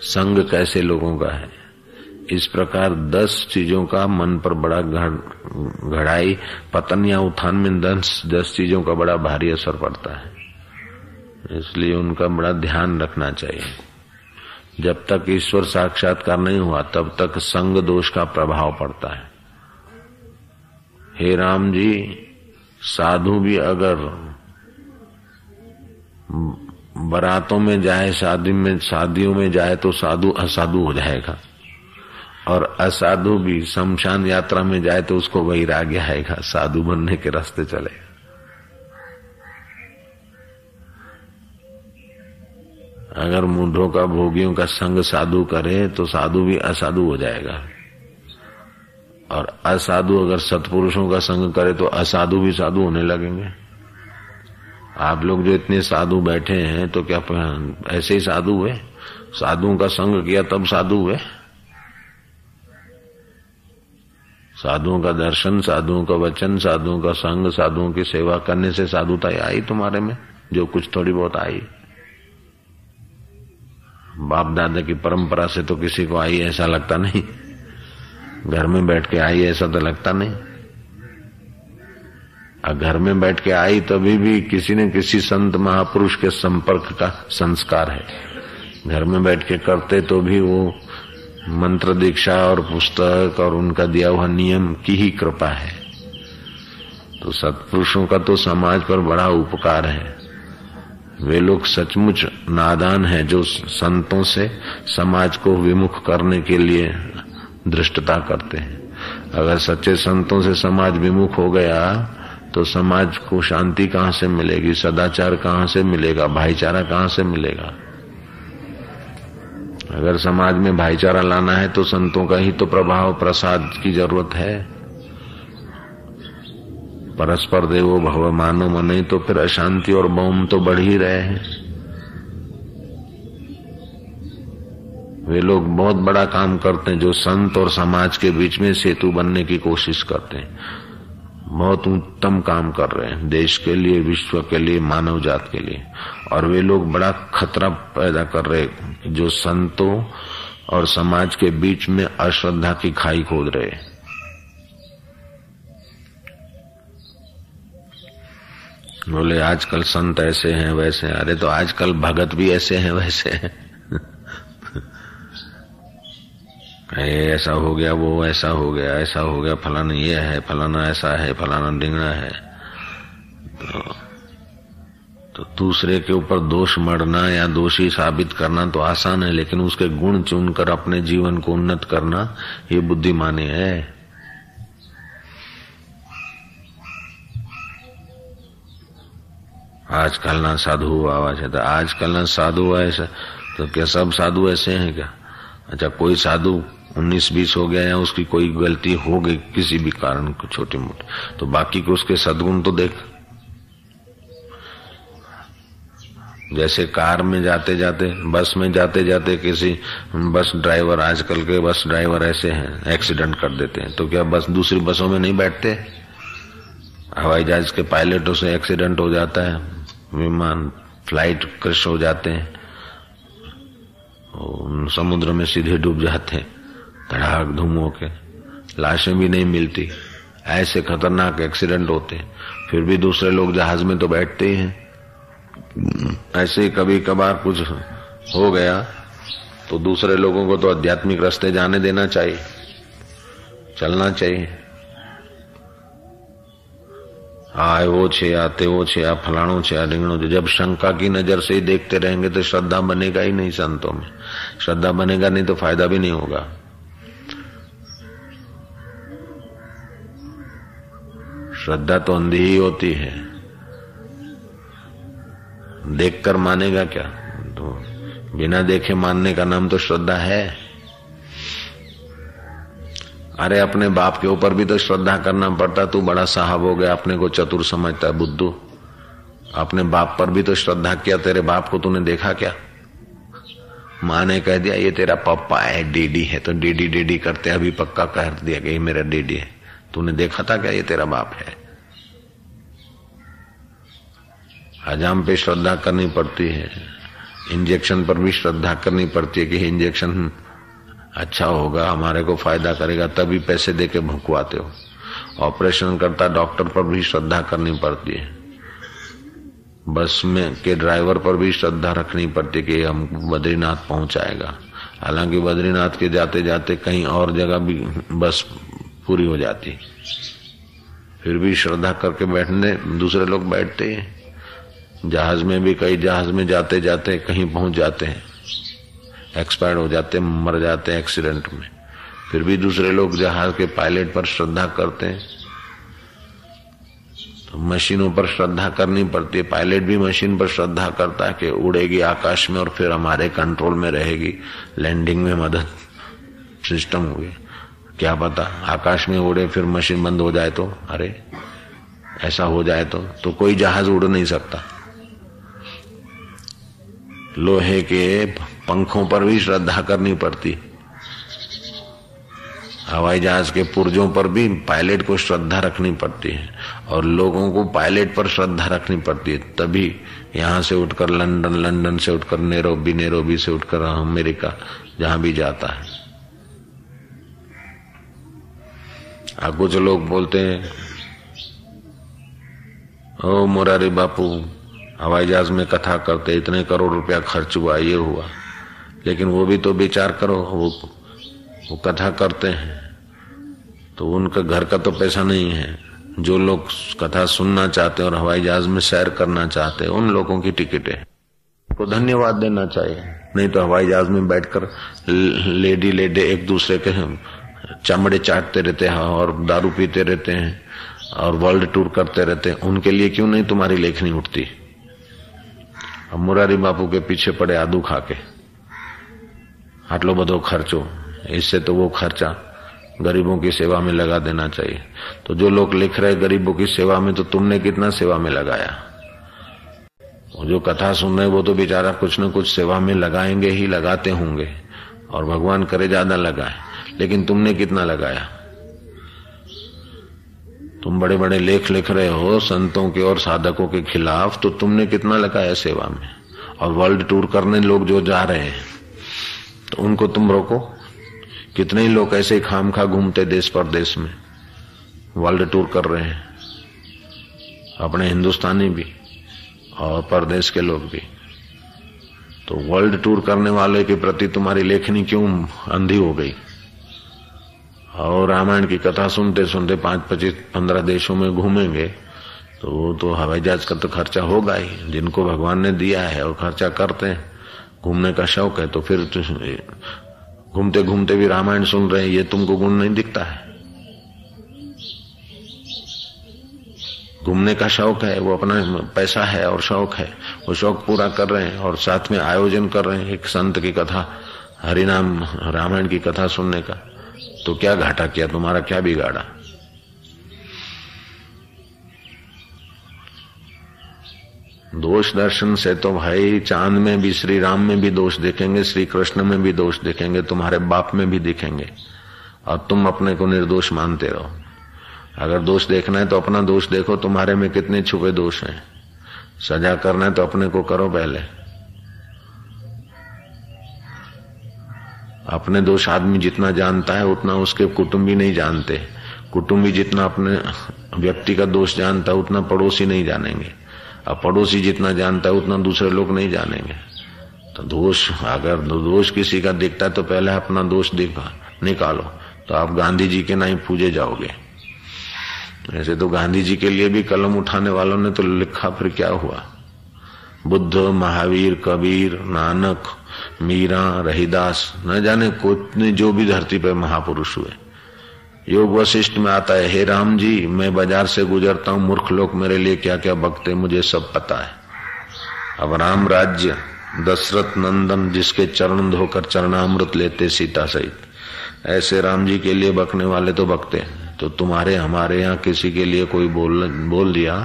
संग कैसे लोगों का है? इस प्रकार दस चीज़ों का मन पर बड़ा घड़ाई पतन या उत्थान में दस दस चीज़ों का बड़ा भारी असर पड़ता है। इसलिए उनका बड़ा ध्यान रखना चाहिए। जब तक ईश्वर साक्षात्कार नहीं हुआ, तब तक संग दोष का प्रभाव पड़ता है। हे राम जी, साधु भी अगर बरातों में जाए, शादी में, शादियों में जाए तो साधु असाधु हो जाएगा। और असाधु भी, शमशान यात्रा में जाए तो उसको वैराग्य आएगा, साधु बनने के रास्ते चलेगा। अगर मूढ़ों का भोगियों का संग साधु करे तो साधु भी असाधु हो जाएगा। और असाधु अगर सत्पुरुषों का संग करे तो असाधु भी साधु होने लगेंगे। आप लोग जो इतने साधु बैठे हैं तो क्या ऐसे ही साधु हुए? साधुओं का संग किया, तब साधु हुए? साधुओं का दर्शन, साधुओं का वचन, साधुओं का संग, साधुओं की सेवा करने से साधुता आई तुम्हारे में? जो कुछ थोड़ी बहुत आई। बाप दादा की परंपरा से तो किसी को आई ऐसा लगता नहीं। घर में बैठ के आई ऐसा तो लगता नहीं। घर में बैठ के आई तभी भी किसी न किसी संत महापुरुष के संपर्क का संस्कार है। घर में बैठ के करते तो भी वो मंत्र दीक्षा और पुस्तक और उनका दिया हुआ नियम की ही कृपा है। तो सत्पुरुषों का तो समाज पर बड़ा उपकार है। वे लोग सचमुच नादान है जो संतों से समाज को विमुख करने के लिए दृष्टता करते हैं। अगर सच्चे संतों से समाज विमुख हो गया तो समाज को शांति कहाँ से मिलेगी? सदाचार कहाँ से मिलेगा? भाईचारा कहाँ से मिलेगा? अगर समाज में भाईचारा लाना है तो संतों का ही तो प्रभाव, प्रसाद की ज़रूरत है। परस्पर देवो भव मानो मन तो फिर अशांति और बम तो बढ़ ही रहे हैं। वे लोग बहुत बड़ा काम करते हैं, जो संत और समाज के बीच में सेतु बनने की कोशिश करते हैं। बहुत उत्तम काम कर रहे हैं, देश के लिए, विश्व के लिए, मानव जात के लिए। और वे लोग बड़ा खतरा पैदा कर रहे जो संतों और समाज के बीच में अश्रद्धा की खाई खोद रहे बोले आजकल संत ऐसे हैं वैसे हैं। अरे तो आजकल भगत भी ऐसे हैं वैसे हैं। ऐसा हो गया वो ऐसा हो गया ऐसा हो गया फलाना ये है फलाना ऐसा है फलाना डिंगना है। तो, तो दूसरे के ऊपर दोष मरना या दोषी साबित करना तो आसान है लेकिन उसके गुण चुनकर अपने जीवन को उन्नत करना ये बुद्धिमानी है। आजकल ना साधु है तो आजकल ना साधु ऐसा तो क्या सब साधु ऐसे हैं क्या? अच्छा कोई साधु उन्नीस बीस हो गया या उसकी कोई गलती हो गई किसी भी कारण को छोटी मोटी तो बाकी को उसके सदगुण तो देख। जैसे कार में जाते जाते बस में जाते जाते किसी बस ड्राइवर, आजकल के बस ड्राइवर ऐसे हैं, एक्सीडेंट कर देते हैं तो क्या बस दूसरी बसों में नहीं बैठते? हवाई जहाज़ के पायलटों से एक्सीडेंट हो जाता है। विमान फ़्लाइट क्रश हो जाते हैं समुद्र में सीधे डूब जाते हैं, धड़ाक धूम के लाशें भी नहीं मिलती, ऐसे खतरनाक एक्सीडेंट होते हैं। फिर भी दूसरे लोग जहाज़ में तो बैठते ही हैं। ऐसे कभी कभार कुछ हो गया तो दूसरे लोगों को तो आध्यात्मिक रास्ते जाने देना चाहिए, चलना चाहिए। आए, वो छे, आते, वो छे आ फलाणो छे, आ ढींगणो छे। जब शंका की नज़र से ही देखते रहेंगे तो श्रद्धा बनेगा ही नहीं संतों में। श्रद्धा बनेगा नहीं तो फ़ायदा भी नहीं होगा। श्रद्धा तो अंधी ही होती है। देखकर मानेगा क्या? तो बिना देखे मानने का नाम तो श्रद्धा है। अरे अपने बाप के ऊपर भी तो श्रद्धा करना पड़ता, तू बड़ा साहब हो गया, अपने को चतुर समझता है, बुद्धू। अपने बाप पर भी तो श्रद्धा किया, तेरे बाप को तूने देखा क्या? माँ ने कह दिया, ये तेरा पप्पा है, डीडी है। तो डीडी डीडी करते, अभी पक्का कह दिया कि ये मेरा डीडी है। तूने देखा था क्या, ये तेरा बाप है? हजाम पे श्रद्धा करनी पड़ती है। इंजेक्शन पर भी श्रद्धा करनी पड़ती है कि इंजेक्शन अच्छा होगा, हमारे को फ़ायदा करेगा, तभी पैसे दे के भुकवाते हो। ऑपरेशन करता डॉक्टर पर भी श्रद्धा करनी पड़ती है। बस में के ड्राइवर पर भी श्रद्धा रखनी पड़ती है कि हम बद्रीनाथ पहुंचाएगा। हालाँकि बद्रीनाथ के जाते जाते कहीं और जगह भी बस पूरी हो जाती। फिर भी श्रद्धा करके बैठने, दूसरे लोग बैठते हैं। जहाज़ में भी कई जहाज़ में जाते जाते कहीं पहुँच जाते हैं। एक्सपायर हो जाते मर जाते हैं एक्सीडेंट में। फिर भी दूसरे लोग जहाज़ के पायलट पर श्रद्धा करते हैं तो मशीनों पर श्रद्धा करनी पड़ती है। पायलट भी मशीन पर श्रद्धा करता है कि उड़ेगी आकाश में और फिर हमारे कंट्रोल में रहेगी। लैंडिंग में मदद सिस्टम हुई क्या पता, आकाश में उड़े, फिर मशीन बंद हो जाए तो। अरे, ऐसा हो जाए तो तो कोई जहाज़ उड़ नहीं सकता। लोहे के पंखों पर भी श्रद्धा करनी पड़ती। हवाई जहाज़ के पुर्जों पर भी पायलट को श्रद्धा रखनी पड़ती है और लोगों को पायलट पर श्रद्धा रखनी पड़ती है। तभी यहाँ से उठकर लंदन लंदन से उठकर नेरोबी नेरोबी से उठकर अमेरिका, जहाँ भी जाता है। आ कुछ लोग बोलते हैं, ओ मुरारी बापू, हवाई जहाज़ में कथा करते, इतने करोड़ रुपया खर्च हुआ, ये हुआ। लेकिन वो भी तो विचार करो, वो वो कथा करते हैं। तो उनका घर का तो पैसा नहीं है। जो लोग कथा सुनना चाहते हैं और हवाई जहाज़ में सैर करना चाहते हैं, उन लोगों की टिकट है। को धन्यवाद देना चाहिए। नहीं तो हवाई जहाज़ में बैठकर लेडी लेडे एक दूसरे के चमड़े चाटते रहते हैं और दारू पीते रहते हैं और वर्ल्ड टूर करते रहते हैं। उनके लिए क्यों नहीं तुम्हारी लेखनी उठती? अब मुरारी बापू के पीछे पड़े आदू खा के आटलो बधो खर्चो। इससे तो वो खर्चा गरीबों की सेवा में लगा देना चाहिए। तो जो लोग लिख रहे गरीबों की सेवा में तो तुमने कितना सेवा में लगाया? जो कथा सुन रहे वो तो बेचारा कुछ न कुछ सेवा में लगाएँगे ही, लगाते होंगे। और भगवान करे ज़्यादा लगाए। लेकिन तुमने कितना लगाया? तुम बड़े बड़े लेख लिख रहे हो संतों के और साधकों के खिलाफ तो तुमने कितना लगाया सेवा में? और वर्ल्ड टूर करने लोग जो जा रहे हैं तो उनको तुम रोको। कितने ही लोग ऐसे खाम खा घूमते देश परदेश में। वर्ल्ड टूर कर रहे हैं। अपने हिंदुस्तानी भी और परदेश के लोग भी। तो वर्ल्ड टूर करने वाले के प्रति तुम्हारी लेखनी क्यों अंधी हो गई? और रामायण की कथा सुनते सुनते पाँच पच्चीस पंद्रह देशों में घूमेंगे तो वो तो हवाई जहाज़ का तो खर्चा होगा ही, जिनको भगवान ने दिया है और खर्चा करते हैं। घूमने का शौक है तो फिर तो घूमते घूमते भी रामायण सुन रहे हैं, ये तुमको गुण नहीं दिखता है। घूमने का शौक है, वो अपना पैसा है और शौक है। वो शौक पूरा कर रहे हैं और साथ में आयोजन कर रहे हैं एक संत की कथा, हरिनाम रामायण की कथा सुनने का। तो क्या घाटा किया, तुम्हारा क्या बिगाड़ा? दोष दर्शन से तो भाई चाँद में भी श्री राम में भी दोष देखेंगे श्री कृष्ण में भी दोष देखेंगे, तुम्हारे बाप में भी दिखेंगे। और तुम अपने को निर्दोष मानते रहो। अगर दोष देखना है तो अपना दोष देखो, तुम्हारे में कितने छुपे दोष हैं। सजा करना है तो अपने को करो पहले। अपने दोष आदमी जितना जानता है, उतना उसके कुटुंबी नहीं जानते। कुटुंबी जितना अपने व्यक्ति का दोष जानता है, उतना पड़ोसी नहीं जानेंगे। अब पड़ोसी जितना जानता है, उतना दूसरे लोग नहीं जानेंगे। तो दोष, अगर दोष किसी का दिखता है तो पहले अपना दोष दिखा, निकालो। तो आप गांधी जी के ना ही पूजे जाओगे। ऐसे तो गांधी जी के लिए भी कलम उठाने वालों ने तो लिखा, फिर क्या हुआ? बुद्ध, महावीर, कबीर, नानक, मीरा, रहीदास, न जाने कोई जो भी धरती पर महापुरुष हुए। योग वशिष्ठ में आता है, हे राम जी, मैं बाज़ार से गुजरता हूँ, मूर्ख लोग मेरे लिए क्या क्या बकते मुझे सब पता है। अब राम राज्य, दशरथ नंदन जिसके चरण धोकर चरणामृत लेते सीता सहित। ऐसे राम जी के लिए बकने वाले तो बकते तो तुम्हारे, हमारे यहाँ किसी के लिए कोई बोल बोल दिया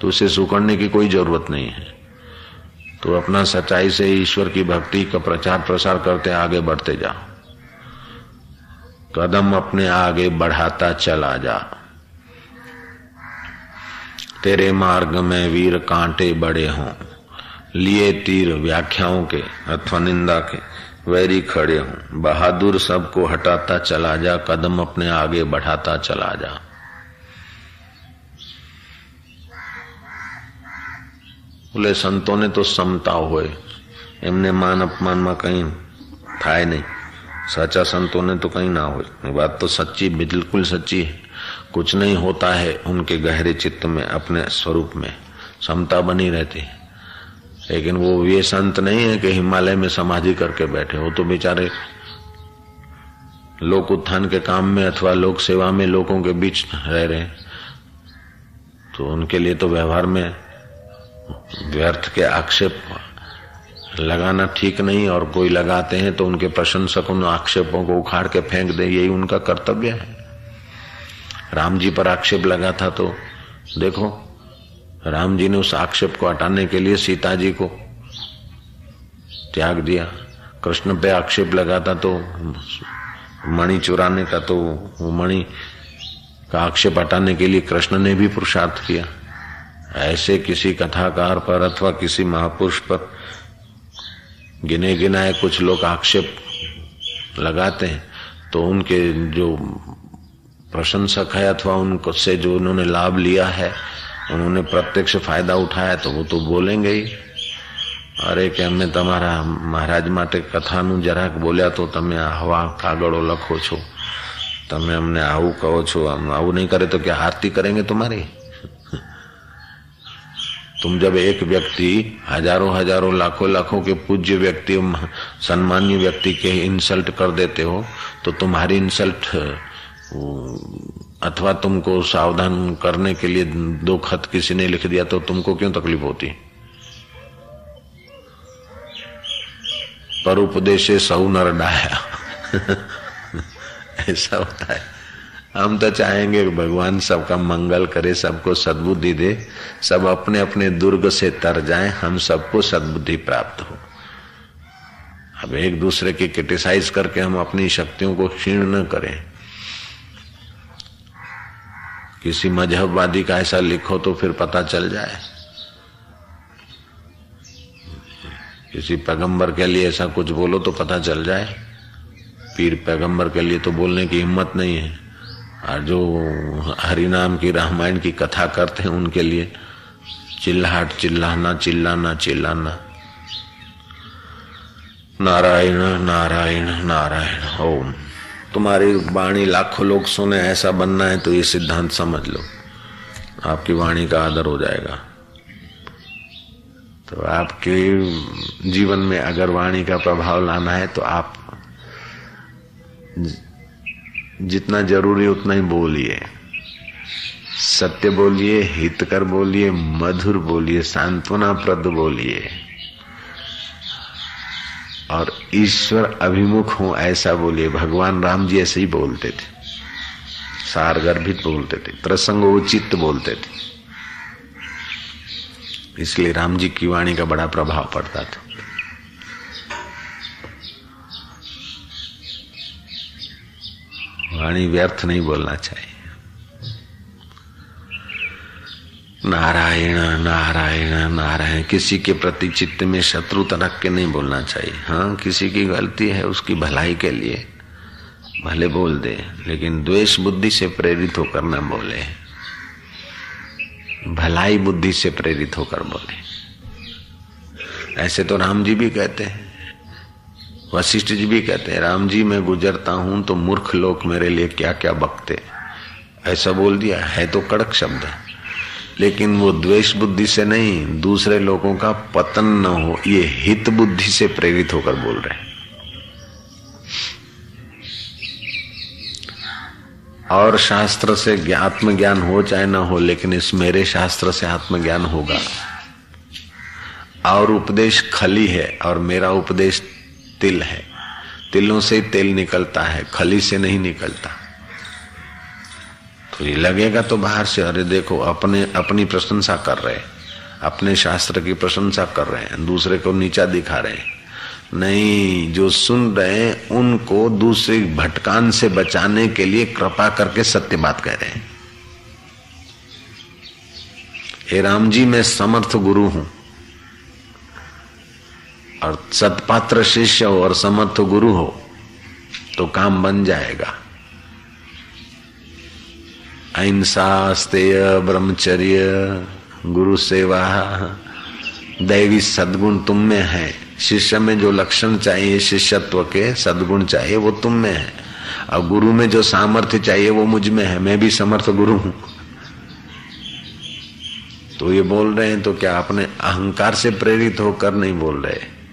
तो उसे सुकड़ने की कोई ज़रूरत नहीं है। तो अपना सच्चाई से ईश्वर की भक्ति का प्रचार प्रसार करते आगे बढ़ते जाओ। कदम अपने आगे बढ़ाता चला जा तेरे मार्ग में वीर कांटे बड़े हों लिए तीर व्याख्याओं के अथवा निंदा के वैरी खड़े हों बहादुर सबको हटाता चला जा कदम अपने आगे बढ़ाता चला जा बोले संतों ने तो समता हुए એમને માન અપમાનમાં કઈ થાય નહીં सच्चा संतों ने तो कहीं ना हो। बात तो सच्ची, बिल्कुल सच्ची है। कुछ नहीं होता है उनके गहरे चित्त में, अपने स्वरूप में। समता बनी रहती है। लेकिन वो ये संत नहीं है कि हिमालय में समाधि करके बैठे। हो तो बेचारे लोक उत्थान के काम में अथवा लोक सेवा में लोगों के बीच रह रहे तो उनके लिए तो व्यवहार में व्यर्थ के आक्षेप लगाना ठीक नहीं और कोई लगाते हैं तो उनके प्रशंसक उन आक्षेपों को उखाड़ के फेंक दे, यही उनका कर्तव्य है। राम जी पर आक्षेप लगा था तो देखो, राम जी ने उस आक्षेप को हटाने के लिए सीता जी को त्याग दिया। कृष्ण पे आक्षेप लगा था तो मणि चुराने का तो मणि का आक्षेप हटाने के लिए कृष्ण ने भी पुरुषार्थ किया। ऐसे किसी कथाकार पर अथवा किसी महापुरुष पर गिने गिनाए कुछ लोग आक्षेप लगाते हैं तो उनके जो प्रशंसक है अथवा उनको से जो उन्होंने लाभ लिया है उन्होंने प्रत्यक्ष फायदा उठाया तो वो तो बोलेंगे ही અરે કે અમે તમારા મહારાજ માટે કથાનું જરાક બોલ્યા તો તમે હવા કાગળો લખો છો તમે અમને આવું કહો છો આવું नहीं करे तो क्या आरती करेंगे तुम्हारी तुम जब एक व्यक्ति हज़ारों हज़ारों, लाखों लाखों के पूज्य व्यक्ति सम्मान्य व्यक्ति के इंसल्ट कर देते हो तो तुम्हारी इंसल्ट अथवा तुमको सावधान करने के लिए दो खत किसी ने लिख दिया तो तुमको क्यों तकलीफ़ होती? पर उपदेश सऊ नर डाया। ऐसा होता है। हम तो चाहेंगे कि भगवान सबका मंगल करे, सबको सद्बुद्धि दे, सब अपने अपने दुर्ग से तर जाए, हम सबको सद्बुद्धि प्राप्त हो। अब एक दूसरे की क्रिटिसाइज करके हम अपनी शक्तियों को क्षीण न करें। किसी मजहबवादी का ऐसा लिखो तो फिर पता चल जाए। किसी पैगंबर के लिए ऐसा कुछ बोलो तो पता चल जाए। पीर पैगंबर के लिए तो बोलने की हिम्मत नहीं है। और जो हरिनाम की, रामायण की कथा करते हैं उनके लिए, चिल्लाहट, चिल्लाना चिल्लाना चिल्लाना। नारायण नारायण नारायण, ओम। तुम्हारी वाणी लाखों लोग सुने, ऐसा बनना है तो ये सिद्धांत समझ लो। आपकी वाणी का आदर हो जाएगा। तो आपके जीवन में अगर वाणी का प्रभाव लाना है तो आप जितना ज़रूरी उतना ही बोलिए। सत्य बोलिए, हितकर बोलिए, मधुर बोलिए सांत्वना प्रद बोलिए। और ईश्वर अभिमुख हो, ऐसा बोलिए। भगवान राम जी ऐसे ही बोलते थे। सार गर्भित बोलते थे, प्रसंग उचित बोलते थे। इसलिए राम जी की वाणी का बड़ा प्रभाव पड़ता था। वाणी व्यर्थ नहीं बोलना चाहिए। नारायण नारायण नारायण, किसी के प्रति चित्त में शत्रु रख के नहीं बोलना चाहिए। हाँ किसी की गलती है उसकी भलाई के लिए। भले बोल दे, लेकिन द्वेष बुद्धि से प्रेरित होकर न बोले। भलाई बुद्धि से प्रेरित होकर बोले। ऐसे तो राम जी भी कहते हैं। वशिष्ठ जी भी कहते हैं, राम जी, मैं गुजरता हूँ तो मूर्ख लोग मेरे लिए क्या क्या बकते ऐसा बोल दिया, है तो कड़क शब्द है। लेकिन वो द्वेष बुद्धि से नहीं, दूसरे लोगों का पतन न हो, ये हित बुद्धि से प्रेरित होकर बोल रहे और शास्त्र से आत्मज्ञान हो चाहे ना हो, लेकिन इस मेरे शास्त्र से आत्मज्ञान होगा। और उपदेश खली है, और मेरा उपदेश तिल है। तिलों से तेल निकलता है, खली से नहीं निकलता। तो ये लगेगा तो बाहर से, अरे देखो, अपने, अपनी प्रशंसा कर रहे अपने शास्त्र की प्रशंसा कर रहे हैं, दूसरे को नीचा दिखा रहे हैं। नहीं, जो सुन रहे हैं, उनको दूसरे भटकान से बचाने के लिए कृपा करके सत्य बात कह रहे हैं। हे राम जी, मैं समर्थ गुरु हूँ। और सतपात्र शिष्य हो और समर्थ गुरु हो तो काम बन जाएगा। अहिंसा, स्तेय, ब्रह्मचर्य, गुरु सेवा, दैवी सदगुण तुम में है। शिष्य में जो लक्षण चाहिए, शिष्यत्व के सदगुण चाहिए, वो तुम में है। और गुरु में जो सामर्थ्य चाहिए, वो मुझमें है। मैं भी समर्थ गुरु हूँ। तो ये बोल रहे हैं तो क्या अपने अहंकार से प्रेरित होकर नहीं बोल रहे?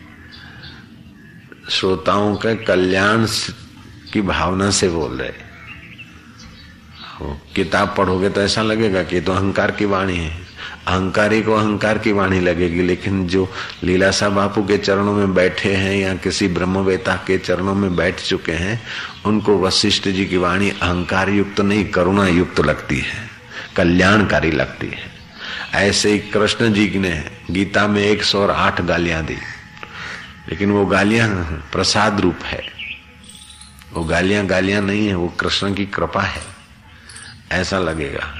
श्रोताओं के कल्याण की भावना से बोल रहे हो। किताब पढ़ोगे तो ऐसा लगेगा कि तो अहंकार की वाणी है। अहंकारी को अहंकार की वाणी लगेगी, लेकिन जो लीलासा बापू के चरणों में बैठे हैं या किसी ब्रह्मवेता के चरणों में बैठ चुके हैं, उनको वशिष्ठ जी की वाणी अहंकार युक्त तो नहीं करुणा युक्त तो लगती है, कल्याणकारी लगती है। ऐसे ही कृष्ण जी ने गीता में एक सौ और आठ गालियाँ दी। लेकिन वो गालियाँ प्रसाद रूप है। वो गालियाँ गालियाँ नहीं है, वो कृष्ण की कृपा है। ऐसा लगेगा।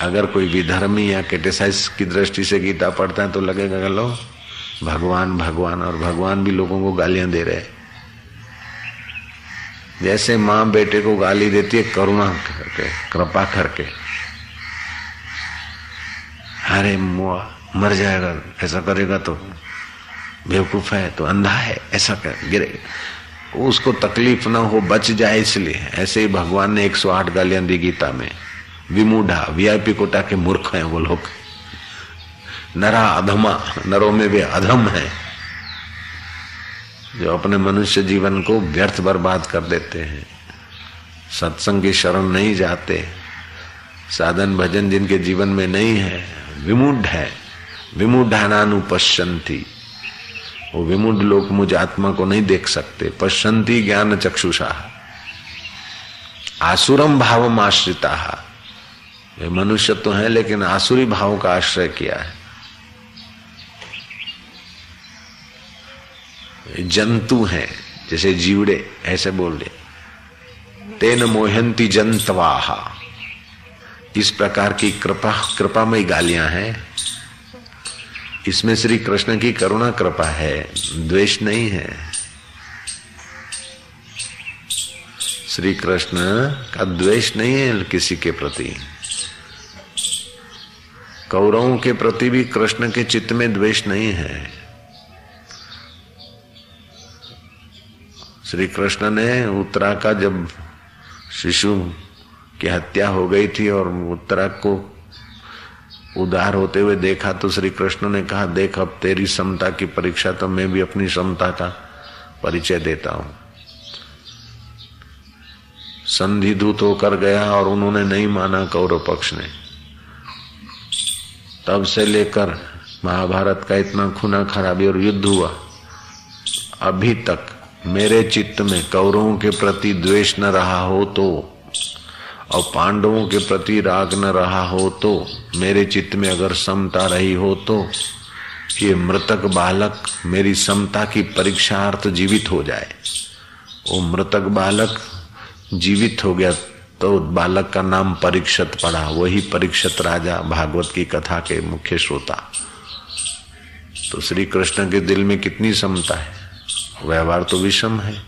अगर कोई विधर्मी या क्रिटिसाइज की दृष्टि से गीता पढ़ता है तो लगेगा लो, भगवान भगवान और भगवान भी लोगों को गालियाँ दे रहे हैं। जैसे माँ बेटे को गाली देती है, करुणा करके, कृपा करके। अरे, मुआ, मर जाएगा, ऐसा करेगा तो बेवकूफ़ है तो अंधा है, ऐसा कर, गिरे। उसको तकलीफ़ ना हो, बच जाए इसलिए। ऐसे ही भगवान ने 108 गालियाँ दी गीता में। विमूढ़ा वीआईपी कोटा के मूर्ख हैं वो लोग। नरा अधमा, नरों में वे अधम है। जो अपने मनुष्य जीवन को व्यर्थ बर्बाद कर देते हैं। सत्संग की शरण नहीं जाते। साधन भजन जिनके जीवन में नहीं है, विमूढ़ है। विमूढ़ानुपश्यंती वो विमूढ़ लोग मुझ आत्मा को नहीं देख सकते। पश्यंती ज्ञान चक्षुषा। आसुरम भाव आश्रिता। ये मनुष्य तो है, लेकिन आसुरी भाव का आश्रय किया है। जंतु हैं, जैसे जीवड़े, ऐसे बोल रहे। तेन मोहंती जंतवाहा इस प्रकार की कृपा कृपामय गालियाँ हैं। इसमें श्री कृष्ण की करुणा कृपा है, द्वेष नहीं है। श्री कृष्ण का द्वेष नहीं है किसी के प्रति। कौरवों के प्रति भी कृष्ण के चित्त में द्वेष नहीं है। श्री कृष्ण ने उत्तरा का जब शिशु की हत्या हो गई थी और उत्तरा को उदार होते हुए देखा तो श्री कृष्ण ने कहा, देख, अब तेरी समता की परीक्षा तो मैं भी अपनी समता का परिचय देता हूँ। संधि दूत होकर गया और उन्होंने नहीं माना कौरव पक्ष ने। तब से लेकर महाभारत का इतना खुना खराबी और युद्ध हुआ। अभी तक मेरे चित्त में कौरवों के प्रति द्वेष न रहा हो तो और पांडवों के प्रति राग न रहा हो तो मेरे चित्त में अगर समता रही हो तो ये मृतक बालक मेरी समता की परीक्षार्थ जीवित हो जाए। वो मृतक बालक जीवित हो गया तो बालक का नाम परीक्षत पड़ा। वही परीक्षत राजा भागवत की कथा के मुख्य श्रोता। तो श्री कृष्ण के दिल में कितनी समता है? व्यवहार तो विषम है।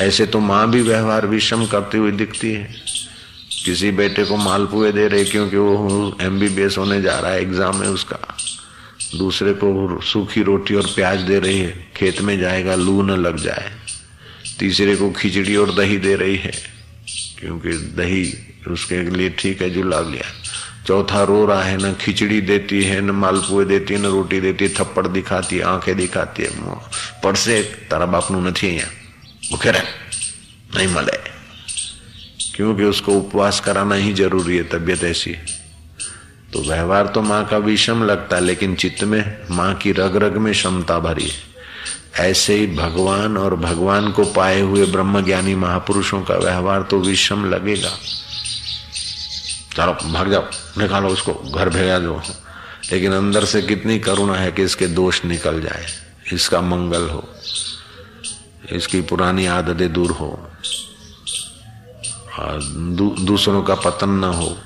ऐसे तो माँ भी व्यवहार विषम करती हुई दिखती है। किसी बेटे को मालपुए दे रहे क्योंकि वो एमबीबीएस होने जा रहा है एग्जाम है उसका दूसरे को सूखी रोटी और प्याज दे रही है खेत में जाएगा लू न लग जाए तीसरे को खिचड़ी और दही दे रही है क्योंकि दही उसके लिए ठीक है जुला लिया चौथा रो रहा है न खिचड़ी देती है न मालपुए देती है न रोटी देती है थप्पड़ दिखाती है आंखें दिखाती है પડશે તારા બાપનું નથી અહીંયા ભૂખે રહે नहीं मले क्योंकि उसको उपवास कराना ही ज़रूरी है, तबियत ऐसी है। तो व्यवहार तो माँ का विषम लगता है, लेकिन चित्त में माँ की रग रग में क्षमता भरी है। ऐसे ही भगवान और भगवान को पाए हुए ब्रह्म ज्ञानी महापुरुषों का व्यवहार तो विषम लगेगा। चलो, भाग जाओ, निकालो उसको, घर भेजा दो। लेकिन अंदर से कितनी करुणा है कि इसके दोष निकल जाए, इसका मंगल हो, इसकी पुरानी आदतें दूर हो। और दू, दूसरों का पतन न हो।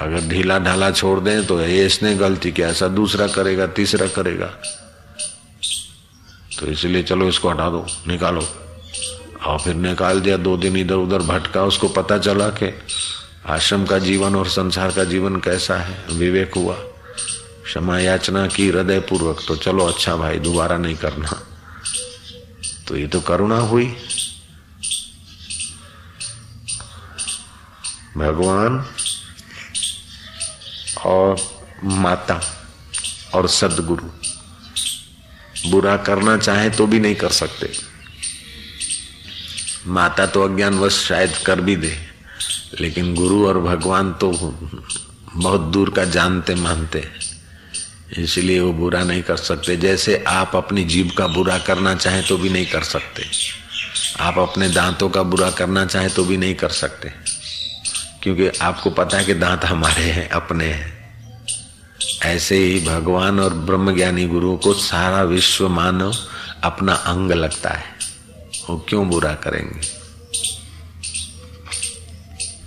अगर ढीला ढाला छोड़ दें तो ये इसने गलती किया ऐसा दूसरा करेगा तीसरा करेगा। तो इसलिए चलो इसको हटा दो निकालो। और फिर निकाल दिया दो दिन इधर उधर भटका उसको पता चला कि आश्रम का जीवन और संसार का जीवन कैसा है विवेक हुआ। क्षमा याचना की हृदय पूर्वक तो चलो अच्छा भाई दोबारा नहीं करना। तो ये तो करुणा हुई। भगवान और माता और सदगुरु। बुरा करना चाहे तो भी नहीं कर सकते। माता तो अज्ञानवश शायद कर भी दे, लेकिन गुरु और भगवान तो बहुत दूर का जानते मानते इसलिए वो बुरा नहीं कर सकते। जैसे आप अपनी जीव का बुरा करना चाहें तो भी नहीं कर सकते। आप अपने दांतों का बुरा करना चाहें तो भी नहीं कर सकते। क्योंकि आपको पता है कि दांत हमारे हैं, अपने हैं। ऐसे ही भगवान और ब्रह्मज्ञानी गुरु को सारा विश्व मानव अपना अंग लगता है। वो क्यों बुरा करेंगे?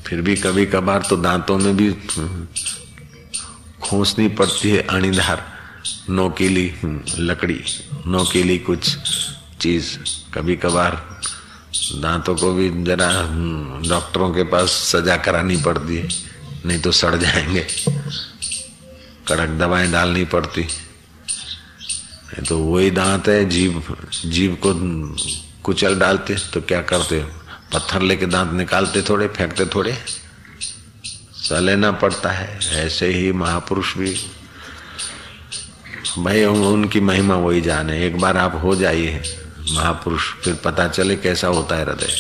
फिर भी कभी कभार तो दांतों में भी खोसनी पड़ती है, अणिधार, नोकीली लकड़ी, नोकीली कुछ चीज़। कभी कभार दांतों को भी जरा डॉक्टरों के पास सजा करानी पड़ती है, नहीं तो सड़ जाएँगे। कड़क दवाएँ डालनी पड़ती। नहीं तो वही दांत है जीव जीव को कुचल डालते तो क्या करते पत्थर लेके दांत निकालते थोड़े, फेंकते थोड़े। लेना पड़ता है, ऐसे ही महापुरुष भी। भाई उनकी महिमा वही जाने, एक बार आप हो जाइए। महापुरुष, फिर पता चले कैसा होता है हृदय।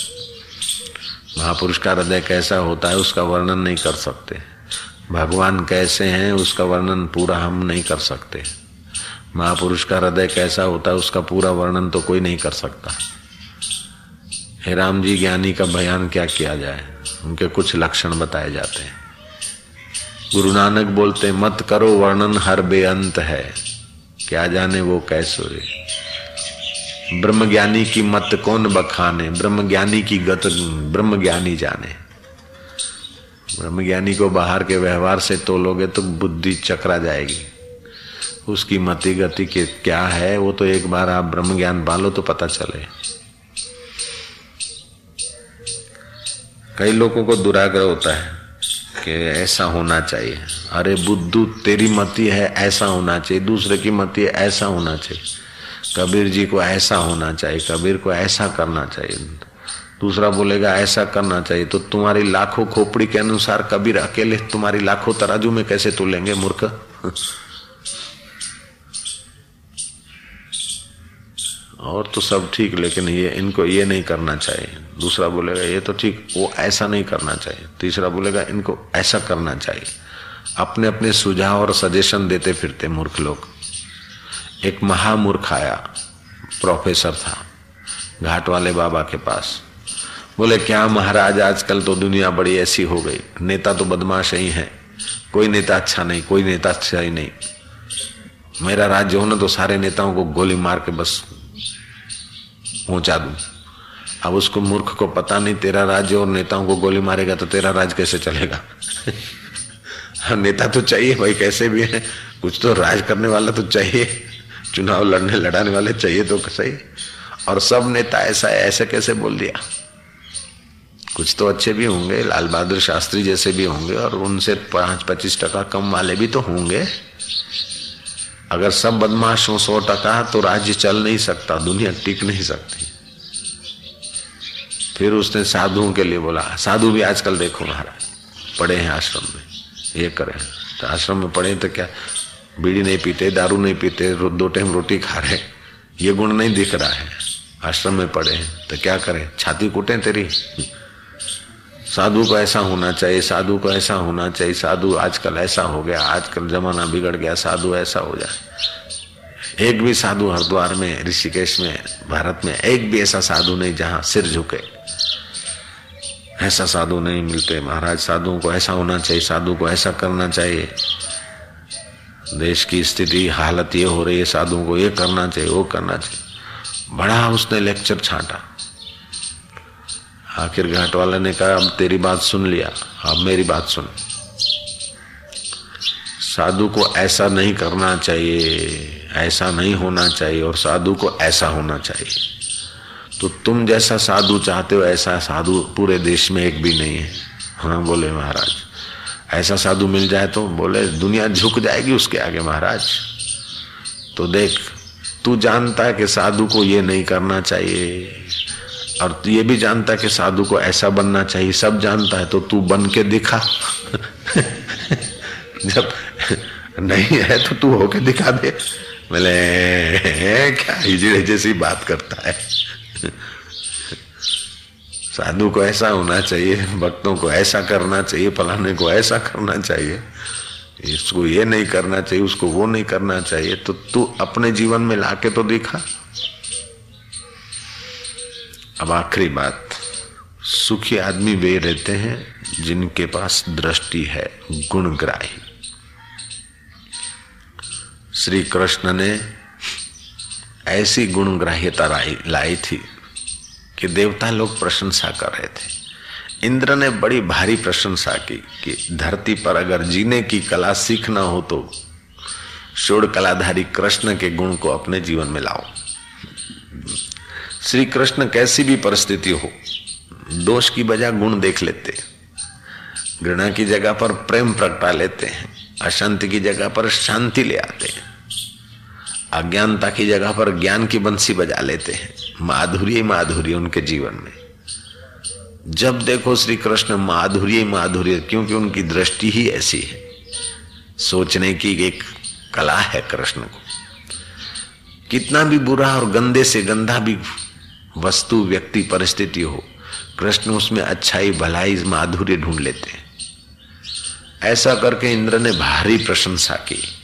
महापुरुष का हृदय कैसा होता है, उसका वर्णन नहीं कर सकते। भगवान कैसे हैं, उसका वर्णन पूरा हम नहीं कर सकते। महापुरुष का हृदय कैसा होता है, उसका पूरा वर्णन तो कोई नहीं कर सकता। हे राम जी, ज्ञानी का बयान क्या किया जाए? उनके कुछ लक्षण बताए जाते हैं। गुरु नानक बोलते, मत करो वर्णन, हर बेअंत है। क्या जाने वो कैसे ब्रह्म ज्ञानी की मत कौन बखाने? ब्रह्म ज्ञानी की गत ब्रह्म ज्ञानी जाने। ब्रह्म ज्ञानी को बाहर के व्यवहार से तोलोगे तो बुद्धि चकरा जाएगी। उसकी मति गति के क्या है, वो तो एक बार आप ब्रह्म ज्ञान पालो तो पता चले। कई लोगों को दुराग्रह होता है कि ऐसा होना चाहिए। अरे बुद्धू, तेरी मति है ऐसा होना चाहिए, दूसरे की मति है ऐसा होना चाहिए। कबीर जी को ऐसा होना चाहिए, कबीर को ऐसा करना चाहिए। दूसरा बोलेगा, ऐसा करना चाहिए। तो तुम्हारी लाखों खोपड़ी के अनुसार कबीर अकेले तुम्हारी लाखों तराजू में कैसे तुलेंगे, मूर्ख? और तो सब ठीक, लेकिन ये, इनको ये नहीं करना चाहिए। दूसरा बोलेगा, ये तो ठीक, वो ऐसा नहीं करना चाहिए। तीसरा बोलेगा, इनको ऐसा करना चाहिए। अपने अपने सुझाव और सजेशन देते फिरते मूर्ख लोग। एक महामूर्ख आया प्रोफेसर था घाट वाले बाबा के पास। बोले, क्या महाराज, आजकल तो दुनिया बड़ी ऐसी हो गई। नेता तो बदमाश ही है। कोई नेता अच्छा नहीं, कोई नेता अच्छा ही नहीं। मेरा राज्य हो ना तो सारे नेताओं को गोली मार के बस पहुँचा दू। अब उसको मूर्ख को पता नहीं, तेरा राज्य और नेताओं को गोली मारेगा तो तेरा राज कैसे चलेगा? नेता तो चाहिए भाई, कैसे भी है। कुछ तो राज करने वाला तो चाहिए। चुनाव लड़ने लड़ाने वाले चाहिए तो सही। और सब नेता ऐसा है, ऐसे कैसे बोल दिया? कुछ तो अच्छे भी होंगे, लाल बहादुर शास्त्री जैसे भी होंगे और उनसे पाँच पच्चीस टका कम वाले भी तो होंगे। अगर सब बदमाश हो सौ टका तो राज्य चल नहीं सकता, दुनिया टिक नहीं सकती। फिर उसने साधुओं के लिए बोला, साधु भी आजकल देखो महाराज पड़े हैं आश्रम में, ये करें। तो आश्रम में पड़े तो क्या? बीड़ी नहीं पीते, दारू नहीं पीते दो टाइम रोटी खा रहे ये गुण नहीं दिख रहा है। आश्रम में पड़े हैं तो क्या करें? छाती कूटे तेरी? साधु को ऐसा होना चाहिए, साधु को ऐसा होना चाहिए, साधु आजकल ऐसा हो गया, आजकल जमाना बिगड़ गया, साधु ऐसा हो जाए। एक भी साधु हरिद्वार में, ऋषिकेश में, भारत में, एक भी ऐसा साधु नहीं जहाँ सिर झुके। ऐसा साधु नहीं मिलते। महाराज, साधुओं को ऐसा होना चाहिए, साधु को ऐसा करना चाहिए। देश की स्थिति, हालत ये हो रही है, साधुओं को ये करना चाहिए, वो करना चाहिए। बड़ा उसने लेक्चर छाटा। आखिर घाट वाला ने कहा, अब तेरी बात सुन लिया, अब मेरी बात सुन। साधु को ऐसा नहीं करना चाहिए, ऐसा नहीं होना चाहिए, और साधु को ऐसा होना चाहिए। तो तुम जैसा साधु चाहते हो, ऐसा साधु पूरे देश में एक भी नहीं है। हाँ बोले महाराज। ऐसा साधु मिल जाए तो बोले, दुनिया झुक जाएगी उसके आगे, महाराज। तो देख, तू जानता है कि साधु को ये नहीं करना चाहिए, और ये भी जानता है कि साधु को ऐसा बनना चाहिए, सब जानता है तो तू बन के दिखा। जब नहीं है तो तू होके दिखा दे। बोले क्या हिजड़े जैसी बात करता है? साधु को ऐसा होना चाहिए, भक्तों को ऐसा करना चाहिए, फलाने को ऐसा करना चाहिए। इसको ये नहीं करना चाहिए, उसको वो नहीं करना चाहिए। तो तू अपने जीवन में लाके तो दिखा। अब आखिरी बात, सुखी आदमी वे रहते हैं जिनके पास दृष्टि है, गुणग्राही। श्री कृष्ण ने ऐसी गुणग्राह्यता लाई थी। कि देवता लोग प्रशंसा कर रहे थे। इंद्र ने बड़ी भारी प्रशंसा की कि धरती पर अगर जीने की कला सीखना हो तो शोड़ कलाधारी कृष्ण के गुण को अपने जीवन में लाओ। श्री कृष्ण कैसी भी परिस्थिति हो, दोष की बजाय गुण देख लेते घृणा की जगह पर प्रेम प्रगटा लेते हैं, अशांति की जगह पर शांति ले आते हैं। अज्ञानता की जगह पर ज्ञान की बंसी बजा लेते हैं। माधुर्य माधुर्य उनके जीवन में। जब देखो श्री कृष्ण माधुर्य माधुर्य क्योंकि उनकी दृष्टि ही ऐसी है। सोचने की एक कला है कृष्ण को। कितना भी बुरा और गंदे से गंदा भी वस्तु, व्यक्ति, परिस्थिति हो, कृष्ण उसमें अच्छाई, भलाई माधुर्य ढूंढ लेते हैं। ऐसा करके इंद्र ने भारी प्रशंसा की।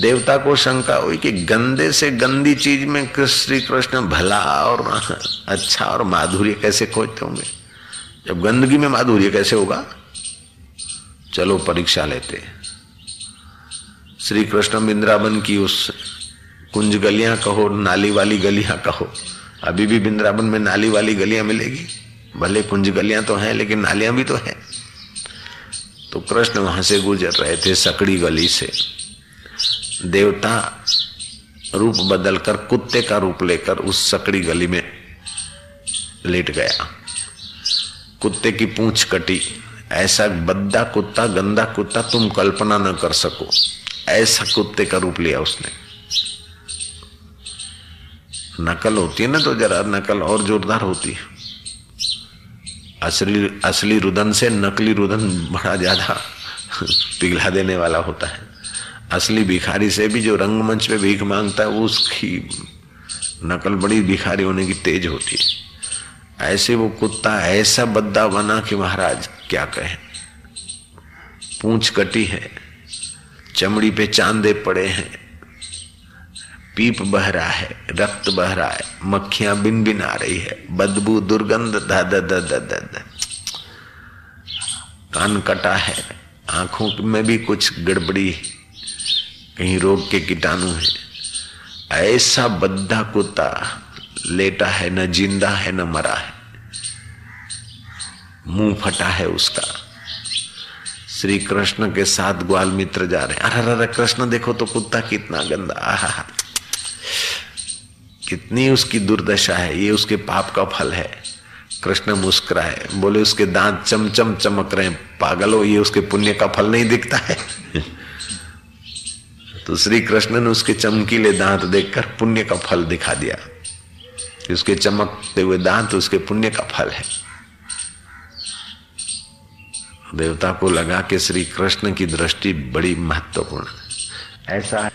देवता को शंका हुई कि गंदे से गंदी चीज़ में श्री कृष्ण भला और अच्छा और माधुर्य कैसे खोजते होंगे? जब गंदगी में माधुर्य कैसे होगा? चलो परीक्षा लेते श्री कृष्ण बिंद्रावन की उस कुंज गलियाँ कहो, नाली वाली गलियाँ कहो। अभी भी बिंद्रावन में नाली वाली गलियाँ मिलेगी। भले कुंज गलियाँ तो हैं, लेकिन नालियाँ भी तो है। तो कृष्ण वहाँ से गुजर रहे थे सकड़ी गली से। देवता रूप बदलकर, कुत्ते का रूप लेकर उस सकड़ी गली में लेट गया। कुत्ते की पूंछ कटी। ऐसा बद्दा कुत्ता, गंदा कुत्ता तुम कल्पना न कर सको। ऐसा कुत्ते का रूप लिया उसने। नकल होती है ना तो जरा नकल और जोरदार होती है। असली असली रुदन से नकली रुदन बड़ा ज़्यादा पिघला देने वाला होता है। असली भिखारी से भी जो रंगमंच पे भीख माँगता है, उसकी नकल बड़ी भिखारी होने की तेज होती है। ऐसे वो कुत्ता, ऐसा बद्दा बना कि महाराज, क्या कहे? पूंछ कटी है, चमड़ी पे चांदे पड़े हैं, पीप बह रहा है, रक्त बह रहा है, मक्खियाँ बिन बिन आ रही है, बदबू, दुर्गंध, द द द द द द। कान कटा है, आँखों में भी कुछ गड़बड़ी कहीं रोग के कीटाणु है। ऐसा बद्धा कुत्ता लेटा है, न ज़िंदा है, न मरा है। मुँह फटा है उसका। श्री कृष्ण के साथ ग्वाल मित्र जा रहे अरे अरे, कृष्ण, देखो तो कुत्ता कितना गंदा। आहा कितनी उसकी दुर्दशा है। ये उसके पाप का फल है। कृष्ण मुस्कुराए। बोले, उसके दांत चमचम चमक रहे पागल हो, ये उसके पुण्य का फल नहीं दिखता है। तो श्री कृष्ण ने उसके चमकीले दांत देखकर पुण्य का फल दिखा दिया। उसके चमकते हुए दांत उसके पुण्य का फल है। देवता को लगा कि श्री कृष्ण की दृष्टि बड़ी महत्वपूर्ण है। ऐसा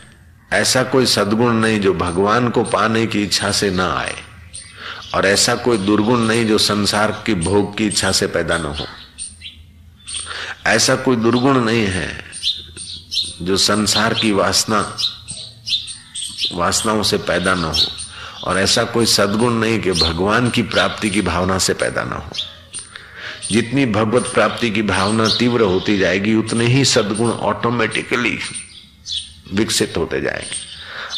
ऐसा कोई सदगुण नहीं जो भगवान को पाने की इच्छा से ना आए, और ऐसा कोई दुर्गुण नहीं जो संसार की भोग की इच्छा से पैदा न हो। ऐसा कोई दुर्गुण नहीं है जो संसार की वासना, वासनाओं से पैदा न हो। और ऐसा कोई सदगुण नहीं कि भगवान की प्राप्ति की भावना से पैदा न हो। जितनी भगवत प्राप्ति की भावना तीव्र होती जाएगी, उतने ही सदगुण ऑटोमेटिकली विकसित होते जाएँगे।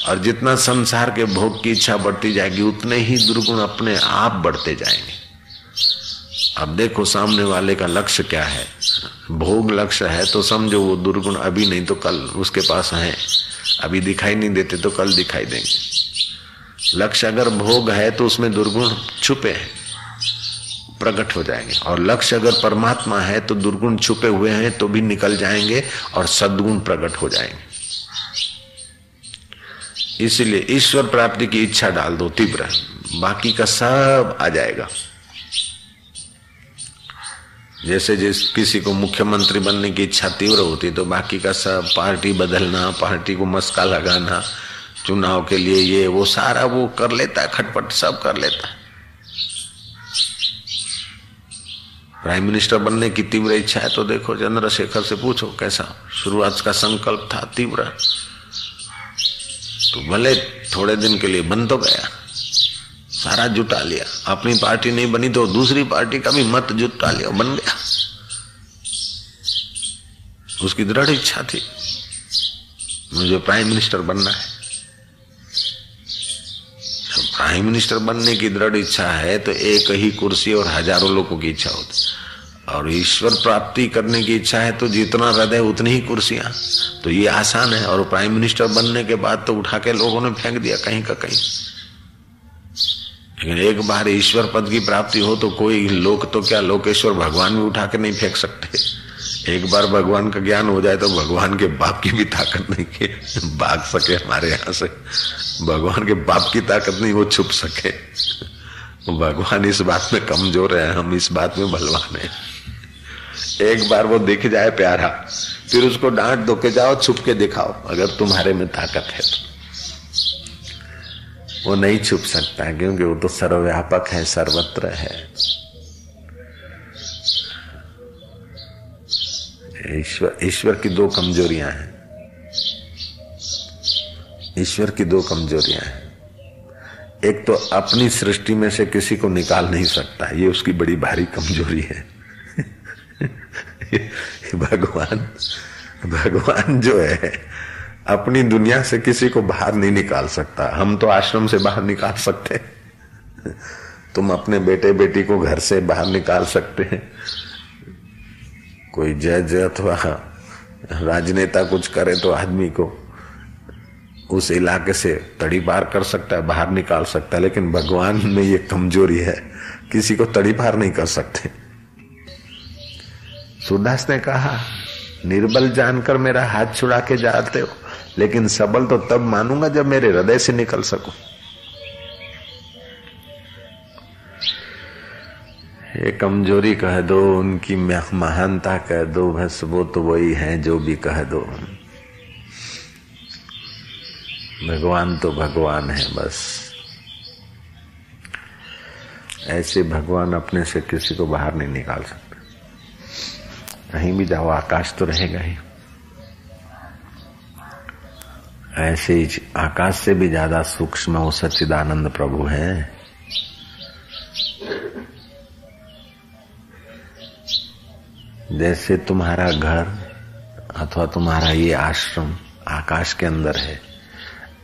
और जितना संसार के भोग की इच्छा बढ़ती जाएगी, उतने ही दुर्गुण अपने आप बढ़ते जाएँगे। अब देखो सामने वाले का लक्ष्य क्या है? भोग लक्ष्य है तो समझो वो दुर्गुण अभी नहीं तो कल उसके पास है। अभी दिखाई नहीं देते तो कल दिखाई देंगे। लक्ष्य अगर भोग है तो उसमें दुर्गुण छुपे हैं, प्रकट हो जाएँगे। और लक्ष्य अगर परमात्मा है तो दुर्गुण छुपे हुए हैं तो भी निकल जाएँगे और सद्गुण प्रकट हो जाएँगे। इसलिए ईश्वर प्राप्ति की इच्छा डाल दो तीव्र। बाकी का सब आ जाएगा। जैसे जिस किसी को मुख्यमंत्री बनने की इच्छा तीव्र होती तो बाकी का सब पार्टी बदलना, पार्टी को मस्का लगाना, चुनाव के लिए ये, वो सारा वो कर लेता है, खटपट सब कर लेता है। प्राइम मिनिस्टर बनने की तीव्र इच्छा है तो देखो, चंद्रशेखर से पूछो, कैसा? शुरुआत का संकल्प था तीव्र। तो भले थोड़े दिन के लिए बन तो गया। सारा जुटा लिया। अपनी पार्टी नहीं बनी तो दूसरी पार्टी का भी मत जुटा लिया, बन गया। उसकी दृढ़ इच्छा थी, मुझे प्राइम मिनिस्टर बनना है। प्राइम मिनिस्टर बनने की दृढ़ इच्छा है तो एक ही कुर्सी और हज़ारों लोगों की इच्छा होती। और ईश्वर प्राप्ति करने की इच्छा है तो जितना हृदय, उतनी ही कुर्सियाँ। तो ये आसान है, और प्राइम मिनिस्टर बनने के बाद तो उठा के लोगों ने फेंक दिया कहीं का कहीं। लेकिन एक बार ईश्वर पद की प्राप्ति हो तो कोई लोक तो क्या लोकेश्वर भगवान भी उठा के नहीं फेंक सकते? एक बार भगवान का ज्ञान हो जाए तो भगवान के बाप की भी ताकत नहीं के भाग सके हमारे यहाँ से। भगवान के बाप की ताकत नहीं, वो छुप सके। भगवान इस बात में कमज़ोर है, हम इस बात में बलवान है। एक बार वो दिख जाए प्यारा, फिर उसको डांट दो के जाओ, छुप के दिखाओ, अगर तुम्हारे में ताकत है तो। वो नहीं छुप सकता है, क्योंकि वो तो सर्वव्यापक है, सर्वत्र है। ईश्वर ईश्वर की दो कमजोरियाँ हैं। ईश्वर की दो कमजोरियाँ हैं। एक तो अपनी सृष्टि में से किसी को निकाल नहीं सकता, ये उसकी बड़ी भारी कमज़ोरी है। भगवान भगवान जो है अपनी दुनिया से किसी को बाहर नहीं निकाल सकता। हम तो आश्रम से बाहर निकाल सकते तुम अपने बेटे बेटी को घर से बाहर निकाल सकते हैं। कोई जज अथवा राजनेता कुछ करे तो आदमी को उस इलाके से तड़ी पार कर सकता है, बाहर निकाल सकता है, लेकिन भगवान में ये कमज़ोरी है। किसी को तड़ी पार नहीं कर सकते। सूरदास ने कहा निर्बल जानकर मेरा हाथ छुड़ा के जाते हो। लेकिन सबल तो तब मानूँगा जब मेरे हृदय से निकल सकू। ये कमज़ोरी कह दो, उनकी महानता कह दो, बस वो तो वही है जो भी कह दो। भगवान तो भगवान है बस। ऐसे भगवान अपने से किसी को बाहर नहीं निकाल सकते। कहीं भी जाओ, आकाश तो रहेगा ही। ऐसे ही आकाश से भी ज़्यादा सूक्ष्म वो सच्चिदानंद प्रभु है। जैसे तुम्हारा घर अथवा तुम्हारा ये आश्रम आकाश के अंदर है,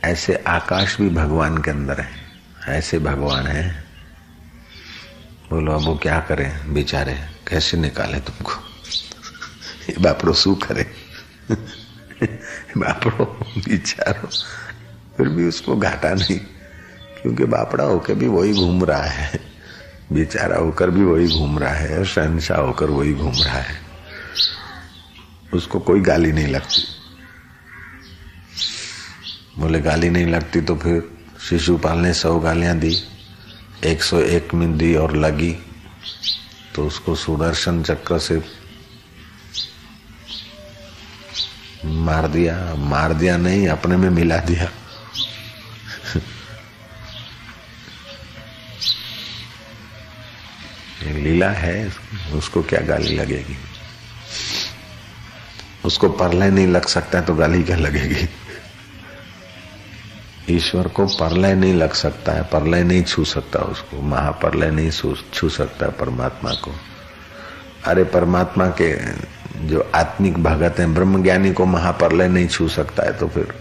ऐसे आकाश भी भगवान के अंदर है। ऐसे भगवान है। बोलो, अब वो क्या करें, बेचारे, कैसे निकाले तुमको? बापड़ो शू करे? बापड़ो बिचारो। फिर भी उसको घाटा नहीं, क्योंकि बापड़ा होकर भी वही घूम रहा है। बेचारा होकर भी वही घूम रहा है शहनशाह होकर वही घूम रहा है। उसको कोई गाली नहीं लगती। बोले, गाली नहीं लगती तो फिर शिशुपाल ने सौ गालियाँ दी, एक सौ एक में दी और लगी तो उसको सुदर्शन चक्र से मार दिया मार दिया नहीं, अपने में मिला दिया। लीला है, उसको क्या गाली लगेगी? उसको परलय नहीं लग सकता तो गाली क्या लगेगी? ईश्वर को परलय नहीं लग सकता है परलय नहीं छू सकता उसको महापरलय नहीं छू सकता परमात्मा को। अरे परमात्मा के जो आत्मिक भगत है ब्रह्म ज्ञानी को महाप्रलय नहीं छू सकता है तो फिर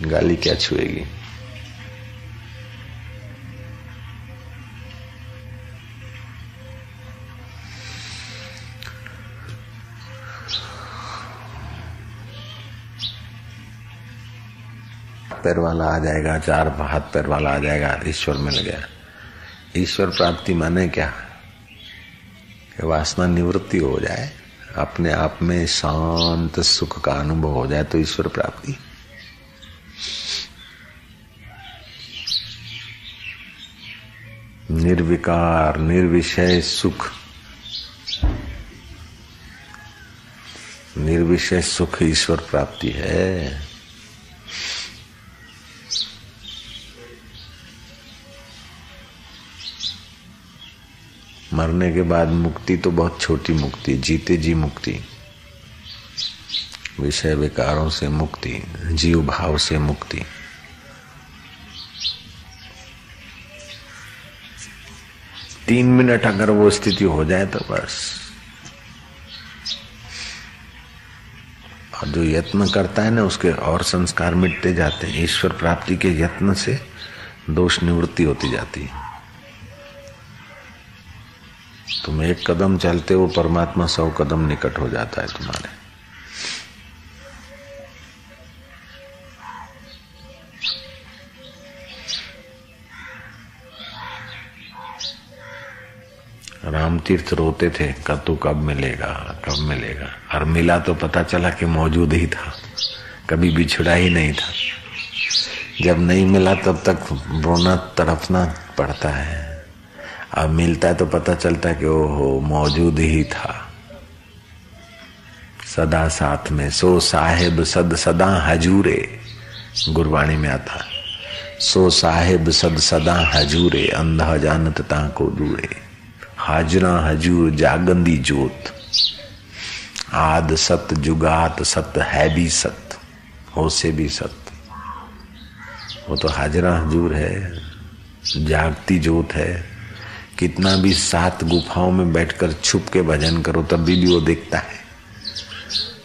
गाली क्या छुएगी? पैर वाला आ जाएगा, चार हाथ पैर वाला आ जाएगा, ईश्वर मिल गया। ईश्वर प्राप्ति माने क्या? वासना निवृत्ति हो जाए, अपने आप में शांत सुख का अनुभव हो जाए तो ईश्वर प्राप्ति। निर्विकार, निर्विषय सुख। निर्विषय सुख ईश्वर प्राप्ति है। मरने के बाद मुक्ति तो बहुत छोटी मुक्ति, जीते जी मुक्ति। विषय विकारों से मुक्ति, जीव भाव से मुक्ति। तीन मिनट अगर वो स्थिति हो जाए तो बस। और जो यत्न करता है ना, उसके और संस्कार मिटते जाते हैं। ईश्वर प्राप्ति के यत्न से दोष निवृत्ति होती जाती है। तुम एक कदम चलते हो, परमात्मा सौ कदम निकट हो जाता है तुम्हारे। राम तीर्थ रोते थे कब तू कब मिलेगा कब मिलेगा? और मिला तो पता चला कि मौजूद ही था, कभी बिछड़ा ही नहीं था। जब नहीं मिला, तब तक रोना तड़पना पड़ता है। अब मिलता है तो पता चलता है कि ओहो, मौजूद ही था। सदा साथ में, सो साहेब सद सदा हजूरे। गुरबाणी में आता सो साहेब सद सदा हजूरे, अंधा जानत को दूरे। हाजरा हजूर जागंदी जोत। आद सत जुगात सत है भी सत हो से भी सत। वो तो हाजरा हजूर है, जागती जोत है। कितना भी सात गुफाओं में बैठकर छुप के भजन करो, तभी भी वो देखता है।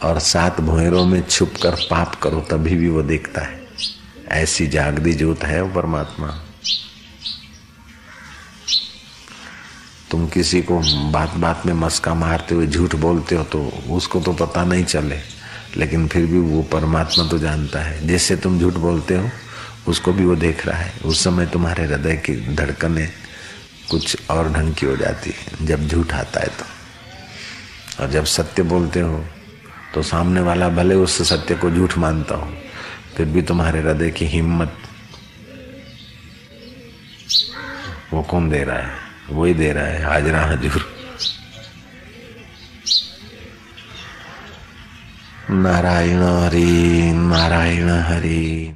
और सात भुएरों में छुप कर पाप करो, तभी भी वो देखता है। ऐसी जागदी जोत है वो परमात्मा। तुम किसी को बात बात में मस्का मारते हुए, झूठ बोलते हो तो उसको तो पता नहीं चले, लेकिन फिर भी वो परमात्मा तो जानता है। जैसे तुम झूठ बोलते हो, उसको भी वो देख रहा है। उस समय तुम्हारे हृदय की धड़कने कुछ और ढंग की हो जाती है, जब झूठ आता है तो। और जब सत्य बोलते हो तो सामने वाला भले उस सत्य को झूठ मानता हो, फिर भी तुम्हारे हृदय की हिम्मत वो कौन दे रहा है? वही दे रहा है हाजरा हजूर नारायण हरि नारायण हरि।